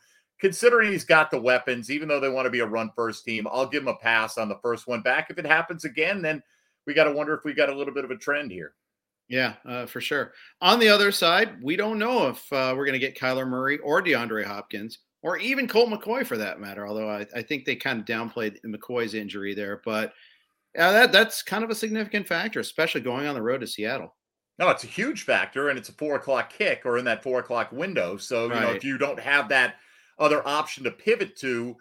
considering he's got the weapons, even though they want to be a run first team, I'll give him a pass on the first one back. If it happens again, then we got to wonder if we got a little bit of a trend here. Yeah, uh, for sure. On the other side, we don't know if uh, we're going to get Kyler Murray or DeAndre Hopkins or even Colt McCoy for that matter. Although I, I think they kind of downplayed McCoy's injury there, but yeah, that that's kind of a significant factor, especially going on the road to Seattle. No, it's a huge factor, and it's a four o'clock kick or in that four o'clock window. So right. you know, if you don't have that other option to pivot to,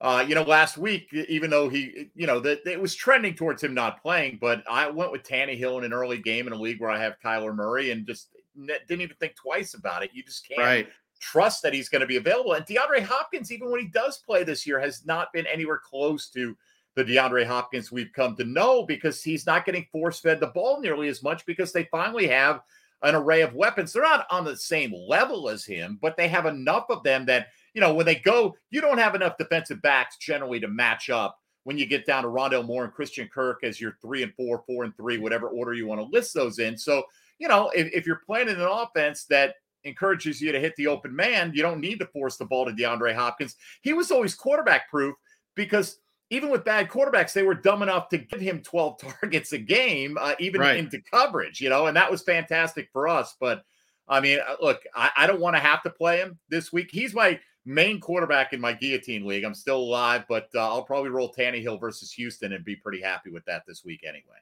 uh, you know, last week, even though he, you know, that it was trending towards him not playing, but I went with Tannehill in an early game in a league where I have Kyler Murray and just didn't even think twice about it. You just can't right. trust that he's going to be available. And DeAndre Hopkins, even when he does play this year, has not been anywhere close to the DeAndre Hopkins we've come to know because he's not getting force fed the ball nearly as much because they finally have an array of weapons. They're not on the same level as him, but they have enough of them that you know, when they go, you don't have enough defensive backs generally to match up when you get down to Rondale Moore and Christian Kirk as your three and four, four and three, whatever order you want to list those in. So, you know, if, if you're playing in an offense that encourages you to hit the open man, you don't need to force the ball to DeAndre Hopkins. He was always quarterback proof because even with bad quarterbacks, they were dumb enough to give him 12 targets a game, uh, even right. into coverage, you know, and that was fantastic for us. But I mean, uh, look, I, I don't want to have to play him this week. He's my main quarterback in my guillotine league. I'm still alive, but uh, I'll probably roll Tannehill versus Houston and be pretty happy with that this week anyway.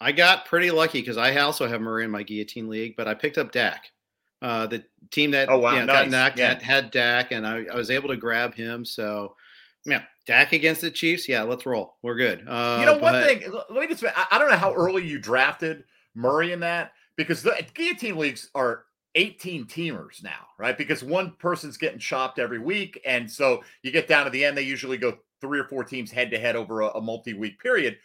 I got pretty lucky because I also have Murray in my guillotine league, but I picked up Dak. Uh, the team that oh, wow, you know, nice. yeah. had, had Dak, and I, I, was able to grab him. So, yeah, Dak against the Chiefs. Yeah, let's roll. We're good. Uh, you know, one but, thing, let me just, I, I don't know how early you drafted Murray in that because the guillotine leagues are 18 teamers now, right? Because one person's getting chopped every week. And so you get down to the end, they usually go three or four teams head to head over a, a multi week period.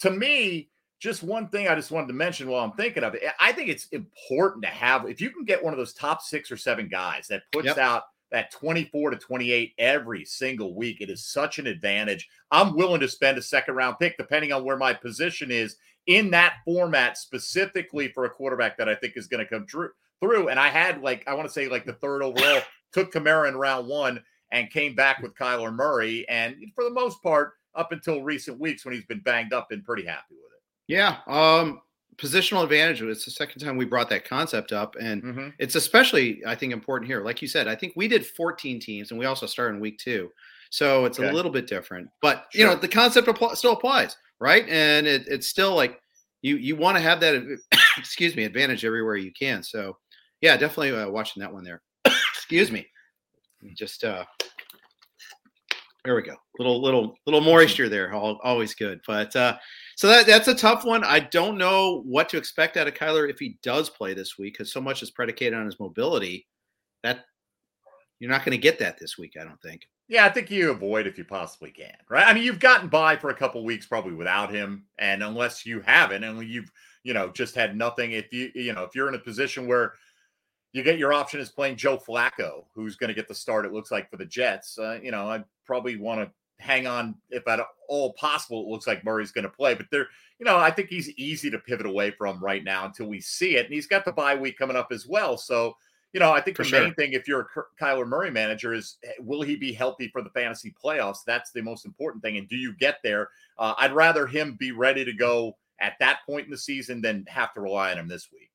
To me, just one thing I just wanted to mention while I'm thinking of it, I think it's important to have, if you can get one of those top six or seven guys that puts yep. out that 24 to 28 every single week. It is such an advantage. I'm willing to spend a second round pick, depending on where my position is in that format, specifically for a quarterback that I think is going to come through. Through and I had like I want to say like the third overall took Kamara in round one and came back with Kyler Murray, and for the most part, up until recent weeks when he's been banged up, been pretty happy with it. Yeah, um, positional advantage. It's the second time we brought that concept up, and mm-hmm. it's especially I think important here. Like you said, I think we did 14 teams, and we also started in week two, so it's okay. a little bit different. But sure. you know, the concept apl- still applies, right? And it, it's still like you you want to have that excuse me advantage everywhere you can. So yeah, definitely uh, watching that one there. excuse me, just uh, there we go. Little little little moisture there, always good. But uh, so that that's a tough one. I don't know what to expect out of Kyler if he does play this week because so much is predicated on his mobility. That you're not going to get that this week, I don't think. Yeah, I think you avoid if you possibly can, right? I mean, you've gotten by for a couple weeks probably without him, and unless you haven't, and you've you know just had nothing. If you you know if you're in a position where you get your option is playing Joe Flacco, who's going to get the start. It looks like for the Jets. Uh, you know, I probably want to hang on if at all possible. It looks like Murray's going to play, but there, you know, I think he's easy to pivot away from right now until we see it. And he's got the bye week coming up as well. So, you know, I think for the sure. main thing, if you're a Kyler Murray manager, is eh, will he be healthy for the fantasy playoffs? That's the most important thing. And do you get there? Uh, I'd rather him be ready to go at that point in the season than have to rely on him this week.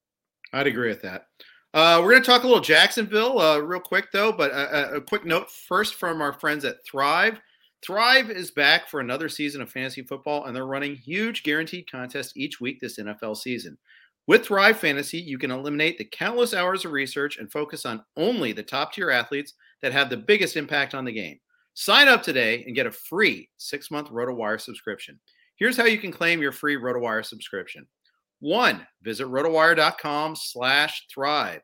I'd agree with that. Uh, we're going to talk a little Jacksonville uh, real quick, though, but a, a, quick note first from our friends at Thrive. Thrive is back for another season of fantasy football, and they're running huge guaranteed contests each week this NFL season. With Thrive Fantasy, you can eliminate the countless hours of research and focus on only the top tier athletes that have the biggest impact on the game. Sign up today and get a free six month RotoWire subscription. Here's how you can claim your free RotoWire subscription. One, visit rotowire.com slash thrive.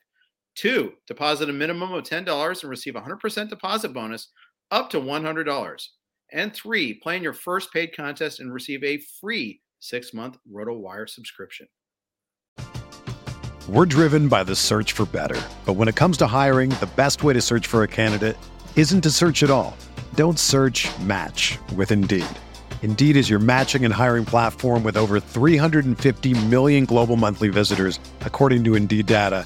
Two, deposit a minimum of $10 and receive a 100% deposit bonus up to $100. And three, play in your first paid contest and receive a free six month RotoWire subscription. We're driven by the search for better. But when it comes to hiring, the best way to search for a candidate isn't to search at all. Don't search match with Indeed. Indeed is your matching and hiring platform with over 350 million global monthly visitors, according to Indeed data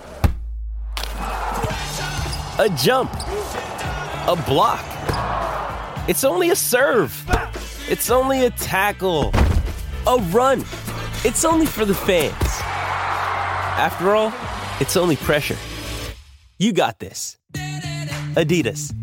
a jump, a block. It's only a serve. It's only a tackle, a run. It's only for the fans. After all, it's only pressure. You got this. Adidas.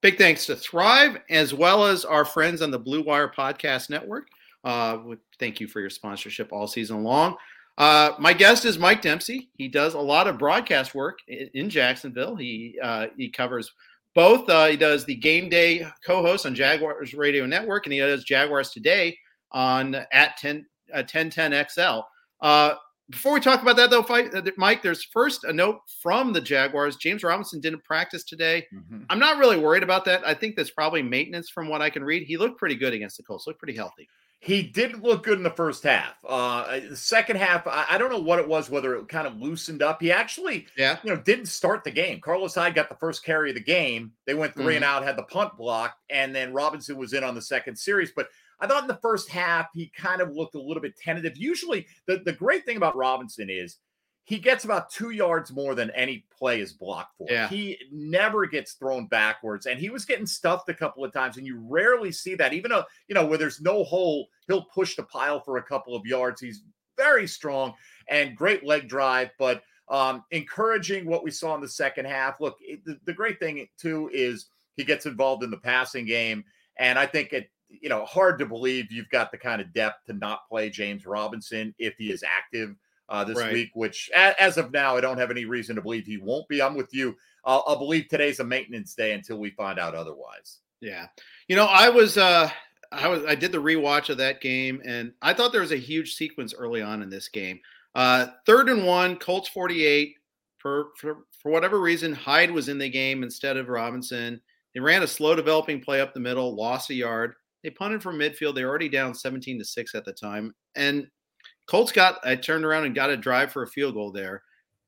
Big thanks to Thrive as well as our friends on the Blue Wire Podcast Network. Uh, thank you for your sponsorship all season long. Uh, my guest is Mike Dempsey. He does a lot of broadcast work in, in Jacksonville. He uh, he covers both. Uh, he does the game day co-host on Jaguars Radio Network, and he does Jaguars Today on at 10 uh, 1010 XL. Uh, before we talk about that, though, fight, uh, Mike, there's first a note from the Jaguars. James Robinson didn't practice today. Mm-hmm. I'm not really worried about that. I think that's probably maintenance from what I can read. He looked pretty good against the Colts, looked pretty healthy. He didn't look good in the first half. Uh, the second half, I, I, don't know what it was, whether it kind of loosened up. He actually, yeah, you know, didn't start the game. Carlos Hyde got the first carry of the game. They went 3 mm-hmm. and out, had the punt blocked, and then Robinson was in on the second series. But I thought in the first half he kind of looked a little bit tentative. Usually, the, the great thing about Robinson is he gets about two yards more than any play is blocked for. Yeah. He never gets thrown backwards, and he was getting stuffed a couple of times, and you rarely see that. Even though you know where there's no hole, he'll push the pile for a couple of yards. He's very strong and great leg drive, but um, encouraging what we saw in the second half. Look, it, the, the great thing too is he gets involved in the passing game, and I think it you know, hard to believe you've got the kind of depth to not play James Robinson if he is active uh, this right. week, which as of now, I don't have any reason to believe he won't be. I'm with you. I'll, I'll believe today's a maintenance day until we find out otherwise. Yeah. You know, I was, uh, I was, I did the rewatch of that game and I thought there was a huge sequence early on in this game. Uh, third and one, Colts 48. For, for, for whatever reason, Hyde was in the game instead of Robinson. They ran a slow developing play up the middle, lost a yard. They punted from midfield. They were already down 17 to 6 at the time. And Colts got, I turned around and got a drive for a field goal there.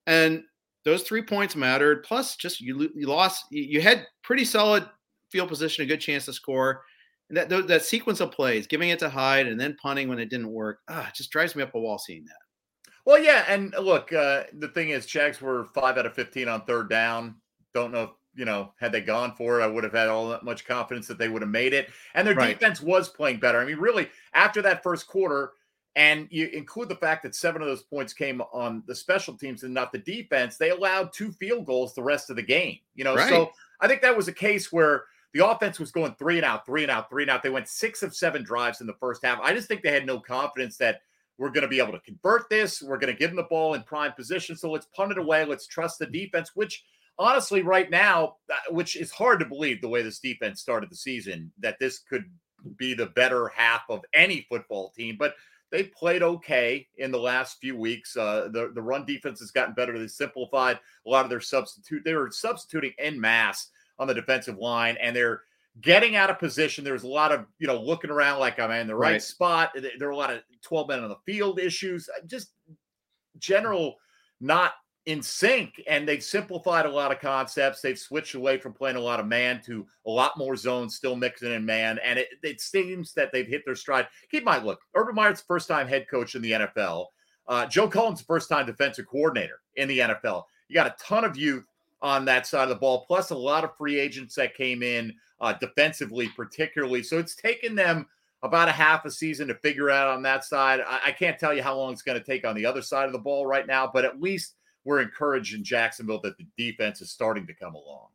And those three points mattered. Plus, just you, you lost, you had pretty solid field position, a good chance to score. And that, that sequence of plays, giving it to Hyde and then punting when it didn't work, ah, just drives me up a wall seeing that. Well, yeah, and look, uh, the thing is, Jags were five out of fifteen on third down. Don't know if you know, had they gone for it, I would have had all that much confidence that they would have made it. And their right. defense was playing better. I mean, really, after that first quarter, and you include the fact that seven of those points came on the special teams and not the defense, they allowed two field goals the rest of the game. You know, right. so I think that was a case where the offense was going three and out, three and out, three and out. They went six of seven drives in the first half. I just think they had no confidence that we're going to be able to convert this. We're going to give them the ball in prime position. So let's punt it away. Let's trust the defense, which honestly, right now, uh, which is hard to believe the way this defense started the season, that this could be the better half of any football team. But they played okay in the last few weeks. Uh, the the run defense has gotten better. They simplified a lot of their substitute. They were substituting en masse on the defensive line, and they're getting out of position. There's a lot of you know looking around like I'm in the right, right spot. There are a lot of 12 men on the field issues. Just general not in sync and they've simplified a lot of concepts. They've switched away from playing a lot of man to a lot more zone, still mixing in man. And it, it seems that they've hit their stride. Keep in mind, look, Urban Meyer's first time head coach in the NFL. Uh, Joe Cullen's first time defensive coordinator in the NFL. You got a ton of youth on that side of the ball, plus a lot of free agents that came in uh, defensively, particularly. So it's taken them about a half a season to figure out on that side. I, I can't tell you how long it's going to take on the other side of the ball right now, but at least – we're encouraged in Jacksonville that the defense is starting to come along.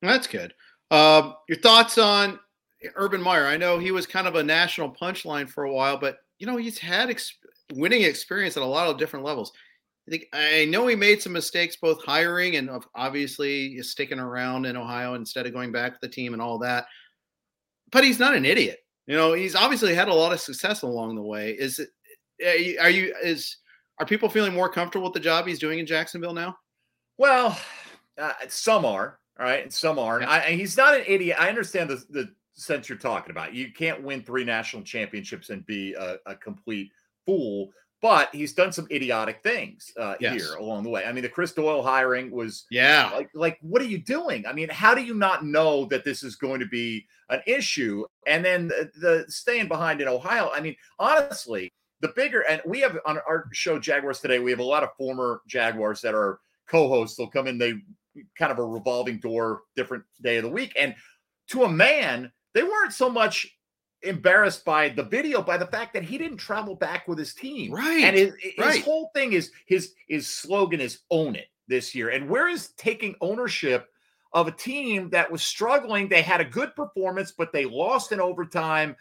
That's good. Um, your thoughts on Urban Meyer? I know he was kind of a national punchline for a while, but you know he's had ex- winning experience at a lot of different levels. I think I know he made some mistakes, both hiring and obviously sticking around in Ohio instead of going back to the team and all that. But he's not an idiot. You know, he's obviously had a lot of success along the way. Is it? Are you? Is are people feeling more comfortable with the job he's doing in Jacksonville now? Well, uh, some are, all right, and some aren't. Yeah. I, he's not an idiot. I understand the, the sense you're talking about. You can't win three national championships and be a, a complete fool, but he's done some idiotic things uh, yes. here along the way. I mean, the Chris Doyle hiring was yeah, like like what are you doing? I mean, how do you not know that this is going to be an issue? And then the, the staying behind in Ohio. I mean, honestly, the bigger and we have on our show Jaguars today, we have a lot of former Jaguars that are co-hosts. They'll come in, they kind of a revolving door, different day of the week. And to a man, they weren't so much embarrassed by the video by the fact that he didn't travel back with his team. Right. And his, his right. whole thing is his his slogan is own it this year. And where is taking ownership of a team that was struggling? They had a good performance, but they lost in overtime.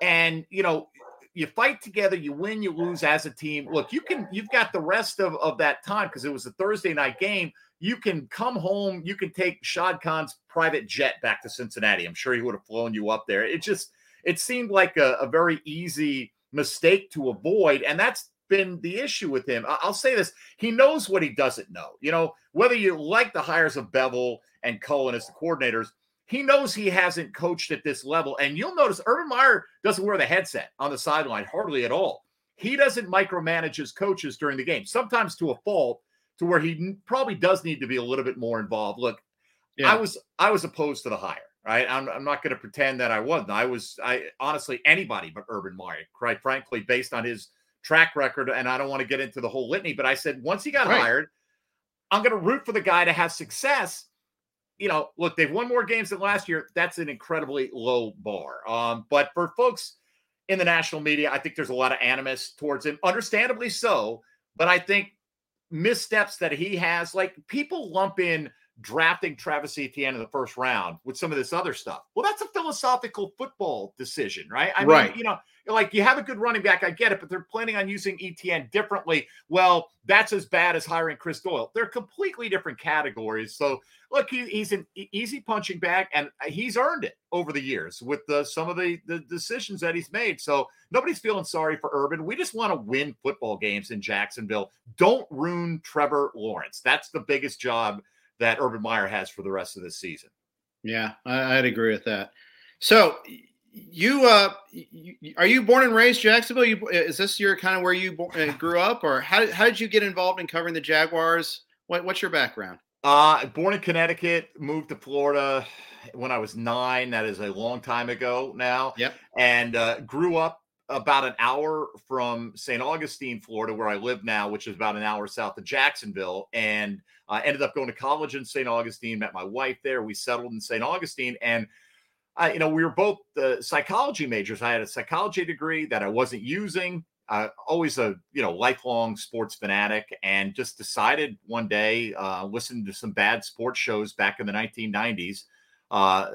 And you know, you fight together, you win, you lose as a team. Look, you can you've got the rest of, of that time because it was a Thursday night game. You can come home, you can take Shad Khan's private jet back to Cincinnati. I'm sure he would have flown you up there. It just it seemed like a, a very easy mistake to avoid. And that's been the issue with him. I'll say this: he knows what he doesn't know. You know, whether you like the hires of Bevell and Cullen as the coordinators, he knows he hasn't coached at this level. And you'll notice Urban Meyer doesn't wear the headset on the sideline hardly at all. He doesn't micromanage his coaches during the game, sometimes to a fault, to where he probably does need to be a little bit more involved. Look, yeah. I was I was opposed to the hire. Right, I'm, I'm not going to pretend that I wasn't. I was, I honestly anybody but Urban Meyer, quite frankly, based on his track record. And I don't want to get into the whole litany, but I said once he got right. hired, I'm going to root for the guy to have success you know, look, they've won more games than last year. That's an incredibly low bar. Um, but for folks in the national media, I think there's a lot of animus towards him, understandably so. But I think missteps that he has, like people lump in drafting Travis Etienne in the first round with some of this other stuff. Well, that's a philosophical football decision, right? I right. mean, you know, like you have a good running back, I get it, but they're planning on using Etienne differently. Well, that's as bad as hiring Chris Doyle. They're completely different categories. So, look, he, he's an easy punching bag, and uh, he's earned it over the years with the, some of the, the decisions that he's made. So, nobody's feeling sorry for Urban. We just want to win football games in Jacksonville. Don't ruin Trevor Lawrence. That's the biggest job that Urban Meyer has for the rest of this season. Yeah, I, would agree with that. So you, uh, you, are you born and raised Jacksonville? You, is this your kind of where you uh, grew up, or how, how did you get involved in covering the Jaguars? What, what's your background? Uh, born in Connecticut, moved to Florida when I was nine. That is a long time ago now. Yep. And uh, grew up about an hour from St. Augustine, Florida, where I live now, which is about an hour south of Jacksonville. And I ended up going to college in St. Augustine, met my wife there. We settled in St. Augustine. And, uh, you know, we were both uh, psychology majors. I had a psychology degree that I wasn't using. Uh, always a you know lifelong sports fanatic, and just decided one day, uh, listening to some bad sports shows back in the 1990s, uh,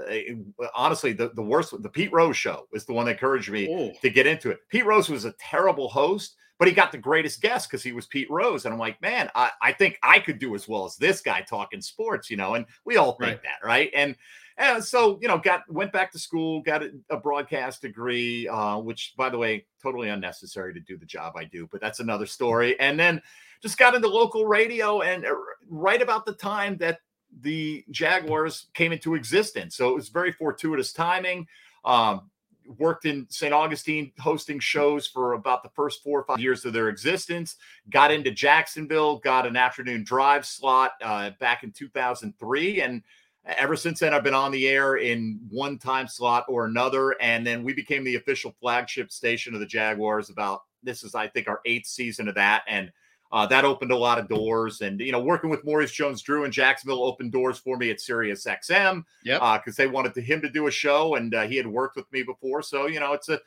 honestly, the, the worst, the Pete Rose show is the one that encouraged me Ooh. to get into it. Pete Rose was a terrible host, but he got the greatest guest because he was Pete Rose. And I'm like, man, I, I think I could do as well as this guy talking sports, you know, and we all think right. that, right? And and so, you know, got went back to school, got a, broadcast degree, uh, which, by the way, totally unnecessary to do the job I do, but that's another story. And then just got into local radio, and uh, right about the time that the Jaguars came into existence. So it was very fortuitous timing. Um, worked in St. Augustine hosting shows for about the first four or five years of their existence. Got into Jacksonville, got an afternoon drive slot uh, back in 2003. And ever since then, I've been on the air in one time slot or another. And then we became the official flagship station of the Jaguars about this is, I think, our eighth season of that. And uh, that opened a lot of doors, and you know, working with Maurice Jones-Drew in Jacksonville opened doors for me at Sirius XM. Yeah, because uh, they wanted to, him to do a show, and uh, he had worked with me before. So you know, it's a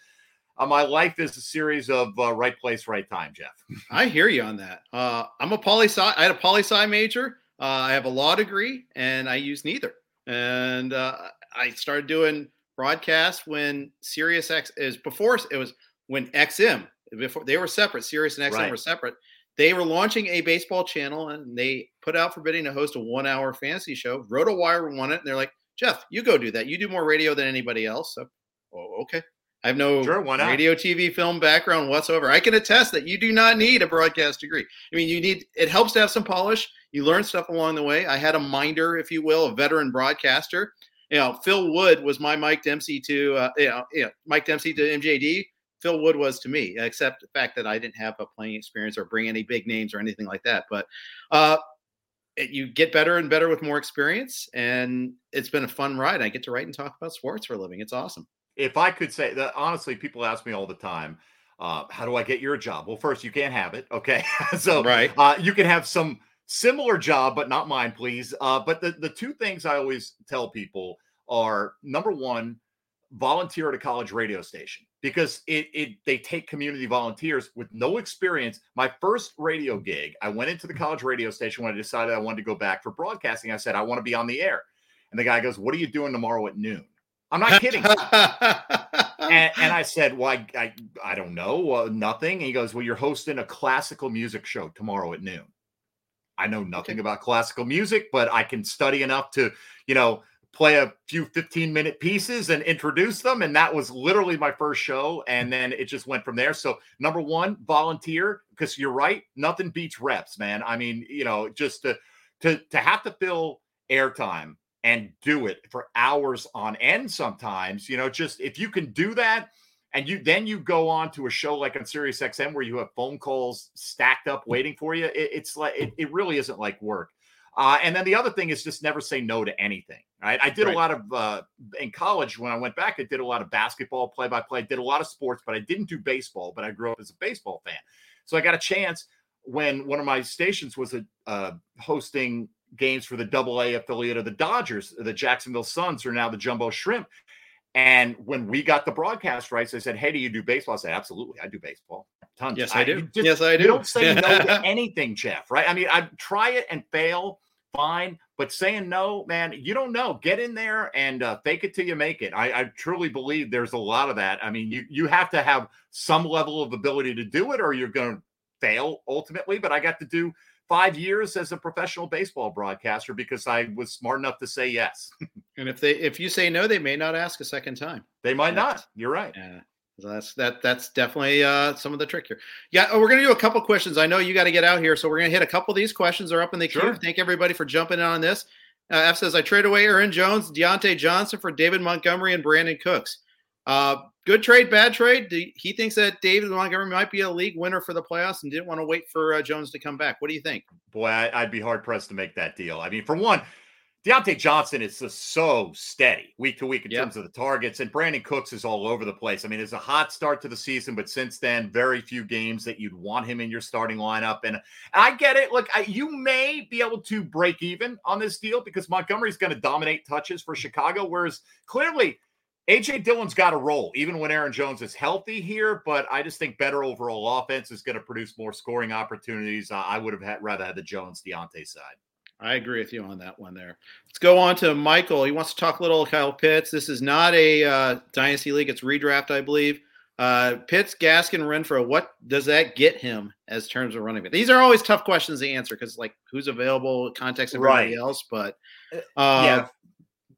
uh, my life is a series of uh, right place, right time. Jeff, I hear you on that. Uh, I'm a poli sci. I had a poli sci major. I have a law degree, and I use neither. And I started doing broadcasts when Sirius X is before it was when XM before they were separate. Sirius and XM right. were separate they were launching a baseball channel and they put out forbidding to host a one hour fantasy show. RotoWire won it. And they're like, Jeff, you go do that. You do more radio than anybody else. So, oh, okay. I have no sure, radio, TV, film background whatsoever. I can attest that you do not need a broadcast degree. I mean, you need it helps to have some polish. You learn stuff along the way. I had a minder, if you will, a veteran broadcaster. You know, Phil Wood was my Mike Dempsey to uh, you know, you know, Mike Dempsey to MJD. Phil Wood was to me, except the fact that I didn't have a playing experience or bring any big names or anything like that. But uh, it, you get better and better with more experience, and it's been a fun ride. I get to write and talk about sports for a living. It's awesome. If I could say that, honestly, people ask me all the time, uh, "How do I get your job?" Well, first, you can't have it. Okay, so right, uh, you can have some similar job, but not mine, please. Uh, but the the two things I always tell people are number one volunteer at a college radio station because it, it they take community volunteers with no experience. My first radio gig, I went into the college radio station when I decided I wanted to go back for broadcasting. I said, I want to be on the air. And the guy goes, What are you doing tomorrow at noon? I'm not kidding. and, and, I said, Well, I, I, I don't know, uh, nothing. And he goes, Well, you're hosting a classical music show tomorrow at noon. I know nothing okay. about classical music, but I can study enough to, you know, play a few 15 minute pieces and introduce them. And that was literally my first show. And then it just went from there. So, number one, volunteer, because you're right, nothing beats reps, man. I mean, you know, just to, to, to have to fill airtime and do it for hours on end sometimes, you know, just if you can do that. And you then you go on to a show like on Sirius XM where you have phone calls stacked up waiting for you. It, it's like it, it really isn't like work. Uh, and then the other thing is just never say no to anything. Right. I did right. a lot of uh, in college when I went back. I did a lot of basketball play by play. Did a lot of sports, but I didn't do baseball. But I grew up as a baseball fan, so I got a chance when one of my stations was a, uh, hosting games for the Double A affiliate of the Dodgers. The Jacksonville Suns are now the Jumbo Shrimp. And when we got the broadcast rights, they said, "Hey, do you do baseball?" I said, "Absolutely, I do baseball. Tons. Yes, I, I do. Just, yes, I do. You don't say no to anything, Jeff. Right? I mean, I try it and fail, fine. But saying no, man, you don't know. Get in there and uh, fake it till you make it. I, I truly believe there's a lot of that. I mean, you you have to have some level of ability to do it, or you're going to fail ultimately. But I got to do five years as a professional baseball broadcaster because I was smart enough to say yes. and if they if you say no, they may not ask a second time. They might not. You're right. Yeah. So that's that that's definitely uh, some of the trick here. Yeah, oh, we're gonna do a couple questions. I know you got to get out here, so we're gonna hit a couple of these questions. They're up in the queue. Sure. Thank everybody for jumping in on this. Uh, F says I trade away Aaron Jones, Diontae Johnson for David Montgomery and Brandin Cooks. Uh, good trade, bad trade. He thinks that David Montgomery might be a league winner for the playoffs and didn't want to wait for uh, Jones to come back. What do you think? Boy, I, would be hard pressed to make that deal. I mean, for one, Diontae Johnson is just so steady week to week in yep. terms of the targets, and Brandin Cooks is all over the place. I mean, it's a hot start to the season, but since then, very few games that you'd want him in your starting lineup. And I get it. Look, I, you may be able to break even on this deal because Montgomery's going to dominate touches for Chicago, whereas clearly AJ Dillon's got a role, even when Aaron Jones is healthy here. But I just think better overall offense is going to produce more scoring opportunities. Uh, I would have had, rather had the Jones Diontae side. I agree with you on that one there. Let's go on to Michael. He wants to talk a little Kyle Pitts. This is not a uh, dynasty league; it's redraft, I believe. Uh, Pitts, Gaskin, Renfrow. What does that get him as terms of running back? These are always tough questions to answer because, like, who's available, context of everybody right. else. But uh, uh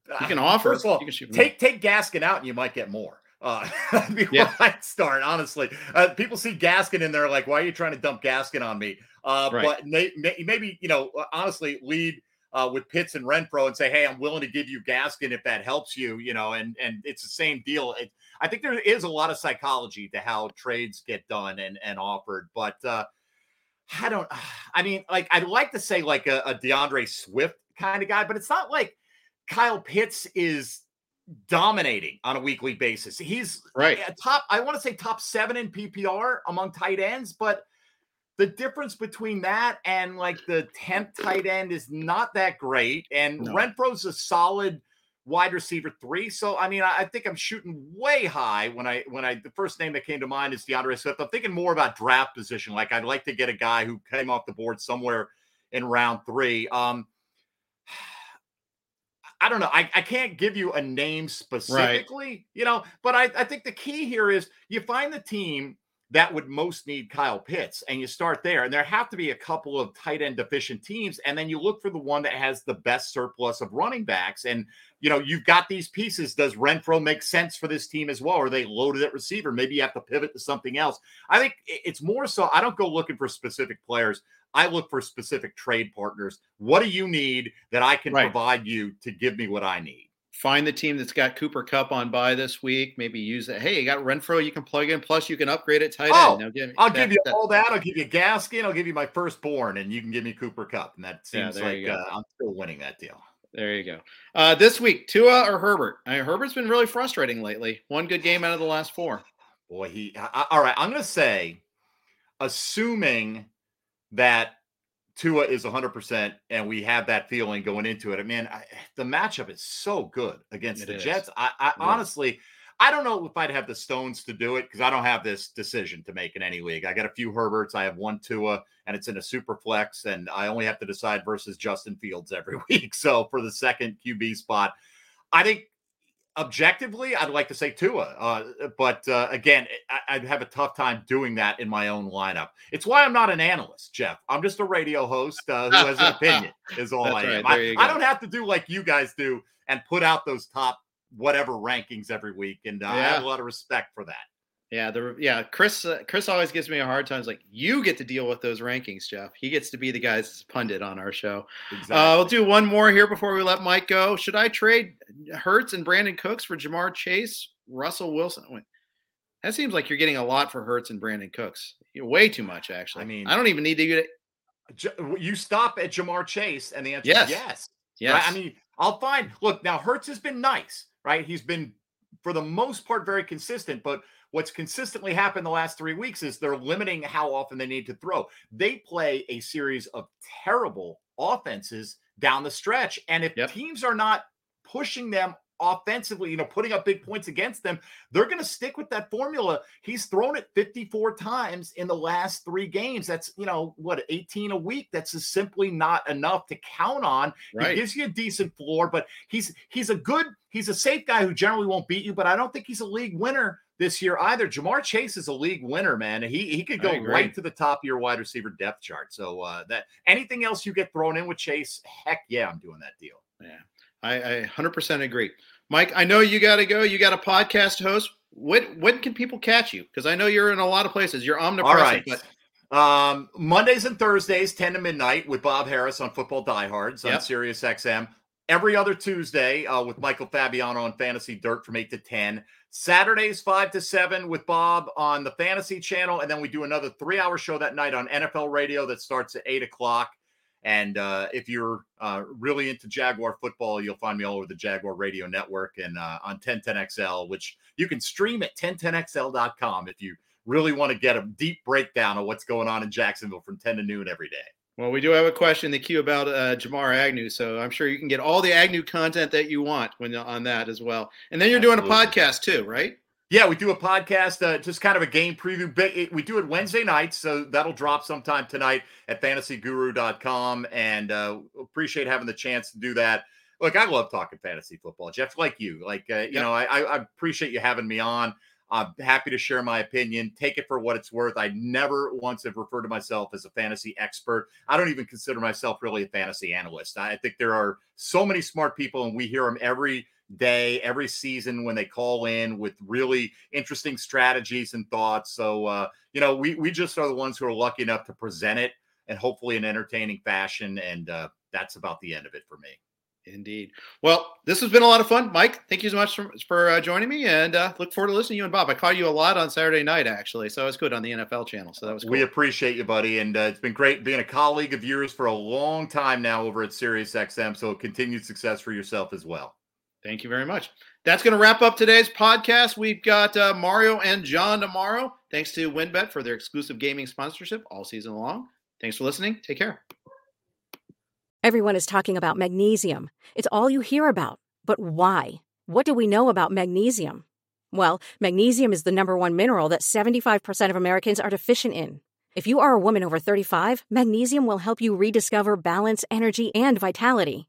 yeah, you can offer. First of all, take take Gaskin out, and you might get more. Uh, before yeah. I start, honestly, uh, people see Gaskin in there like, why are you trying to dump Gaskin on me? Uh, right. But may, may, maybe you know, uh, honestly, lead uh, with Pitts and Renfrow and say, hey, I'm willing to give you Gaskin if that helps you. You know, and and it's the same deal. It, I think there is a lot of psychology to how trades get done and and offered, but uh, I don't. I mean, like I'd like to say like a, a D'Andre Swift kind of guy, but it's not like Kyle Pitts is dominating on a weekly basis. He's right top. I want to say top seven in PPR among tight ends, but the difference between that and like the 10th tight end is not that great. And no. Renfrow's a solid wide receiver three. So I mean, I, I, think I'm shooting way high when I when I the first name that came to mind is D'Andre Swift. I'm thinking more about draft position. Like I'd like to get a guy who came off the board somewhere in round three. Um I don't know. I, I can't give you a name specifically, right. you know, but I, I think the key here is you find the team that would most need Kyle Pitts. And you start there. And there have to be a couple of tight end deficient teams. And then you look for the one that has the best surplus of running backs. And, you know, you've got these pieces. Does Renfrow make sense for this team as well? Are they loaded at receiver? Maybe you have to pivot to something else. I think it's more so. I don't go looking for specific players. I look for specific trade partners. What do you need that I can right. provide you to give me what I need? Find the team that's got Cooper Kupp on by this week. Maybe use it. Hey, you got Renfrow, you can plug in. Plus, you can upgrade it tight oh, end. give I'll that, give you that, all that. I'll give you Gaskin. I'll give you my firstborn, and you can give me Cooper Kupp. And that seems yeah, like uh, I'm still winning that deal. There you go. Uh, this week, Tua or Herbert? I mean, Herbert's been really frustrating lately. One good game out of the last four. Boy, he. I, all right, I'm going to say, assuming that Tua is 100%, and we have that feeling going into it. I mean, I, the matchup is so good against it the is. Jets. I, I honestly, I don't know if I'd have the stones to do it because I don't have this decision to make in any league. I got a few Herberts, I have one Tua, and it's in a super flex, and I only have to decide versus Justin Fields every week. So for the second QB spot, I think objectively, I'd like to say Tua, uh, but uh, again, I, would have a tough time doing that in my own lineup. It's why I'm not an analyst, Jeff. I'm just a radio host uh, who has an opinion. Is all That's I am. I, I, don't have to do like you guys do and put out those top whatever rankings every week, and uh, yeah. I have a lot of respect for that. Yeah, the yeah, Chris uh, Chris always gives me a hard time. It's like you get to deal with those rankings, Jeff. He gets to be the guy's pundit on our show. Exactly. Uh, we'll do one more here before we let Mike go. Should I trade Hurts and Brandin Cooks for Ja'Marr Chase, Russell Wilson? Wait, that seems like you're getting a lot for Hurts and Brandin Cooks. You're way too much, actually. I mean, I don't even need to get it. You stop at Ja'Marr Chase, and the answer yes. is yes. Yes. Right? I mean, I'll find. Look, now Hurts has been nice, right? He's been for the most part very consistent, but what's consistently happened the last three weeks is they're limiting how often they need to throw. They play a series of terrible offenses down the stretch. And if yep. teams are not pushing them offensively, you know, putting up big points against them, they're going to stick with that formula. He's thrown it 54 times in the last three games. That's, you know, what, 18 a week. That's simply not enough to count on. Right. He gives you a decent floor, but he's he's a good, he's a safe guy who generally won't beat you, but I don't think he's a league winner this year either. Ja'Marr Chase is a league winner, man. He he could go right to the top of your wide receiver depth chart. So uh, that anything else you get thrown in with Chase, heck yeah, I'm doing that deal. Yeah, I, I 100% agree. Mike, I know you got to go. You got a podcast host. When when can people catch you? Because I know you're in a lot of places. You're omnipresent. But- um, Mondays and Thursdays, 10 to midnight, with Bob Harris on Football Diehards yep. on Sirius XM. Every other Tuesday uh, with Michael Fabiano on Fantasy Dirt from 8 to 10. Saturdays, 5 to 7 with Bob on the Fantasy Channel. And then we do another three hour show that night on NFL Radio that starts at 8 o'clock. And uh, if you're uh, really into Jaguar football, you'll find me all over the Jaguar Radio Network and uh, on 1010XL, which you can stream at 1010XL.com if you really want to get a deep breakdown of what's going on in Jacksonville from 10 to noon every day. Well, we do have a question in the queue about uh, Jamal Agnew, so I'm sure you can get all the Agnew content that you want when on that as well. And then you're Absolutely. doing a podcast too, right? Yeah, we do a podcast, uh, just kind of a game preview. We do it Wednesday nights, so that'll drop sometime tonight at fantasyguru.com. And uh, appreciate having the chance to do that. Look, I love talking fantasy football, Jeff, like you. Like, uh, you yep. know, I, I appreciate you having me on. I'm happy to share my opinion. Take it for what it's worth. I never once have referred to myself as a fantasy expert. I don't even consider myself really a fantasy analyst. I think there are so many smart people, and we hear them every day, every season when they call in with really interesting strategies and thoughts. So, uh, you know, we we just are the ones who are lucky enough to present it and hopefully in entertaining fashion. And uh, that's about the end of it for me. Indeed. Well, this has been a lot of fun, Mike. Thank you so much for, for uh, joining me, and uh, look forward to listening to you and Bob. I caught you a lot on Saturday night, actually, so it was good on the NFL channel. So that was. Cool. We appreciate you, buddy, and uh, it's been great being a colleague of yours for a long time now over at SiriusXM. So continued success for yourself as well. Thank you very much. That's going to wrap up today's podcast. We've got uh, Mario and John tomorrow. Thanks to WynnBET for their exclusive gaming sponsorship all season long. Thanks for listening. Take care. Everyone is talking about magnesium. It's all you hear about. But why? What do we know about magnesium? Well, magnesium is the number one mineral that 75% of Americans are deficient in. If you are a woman over 35, magnesium will help you rediscover balance, energy, and vitality.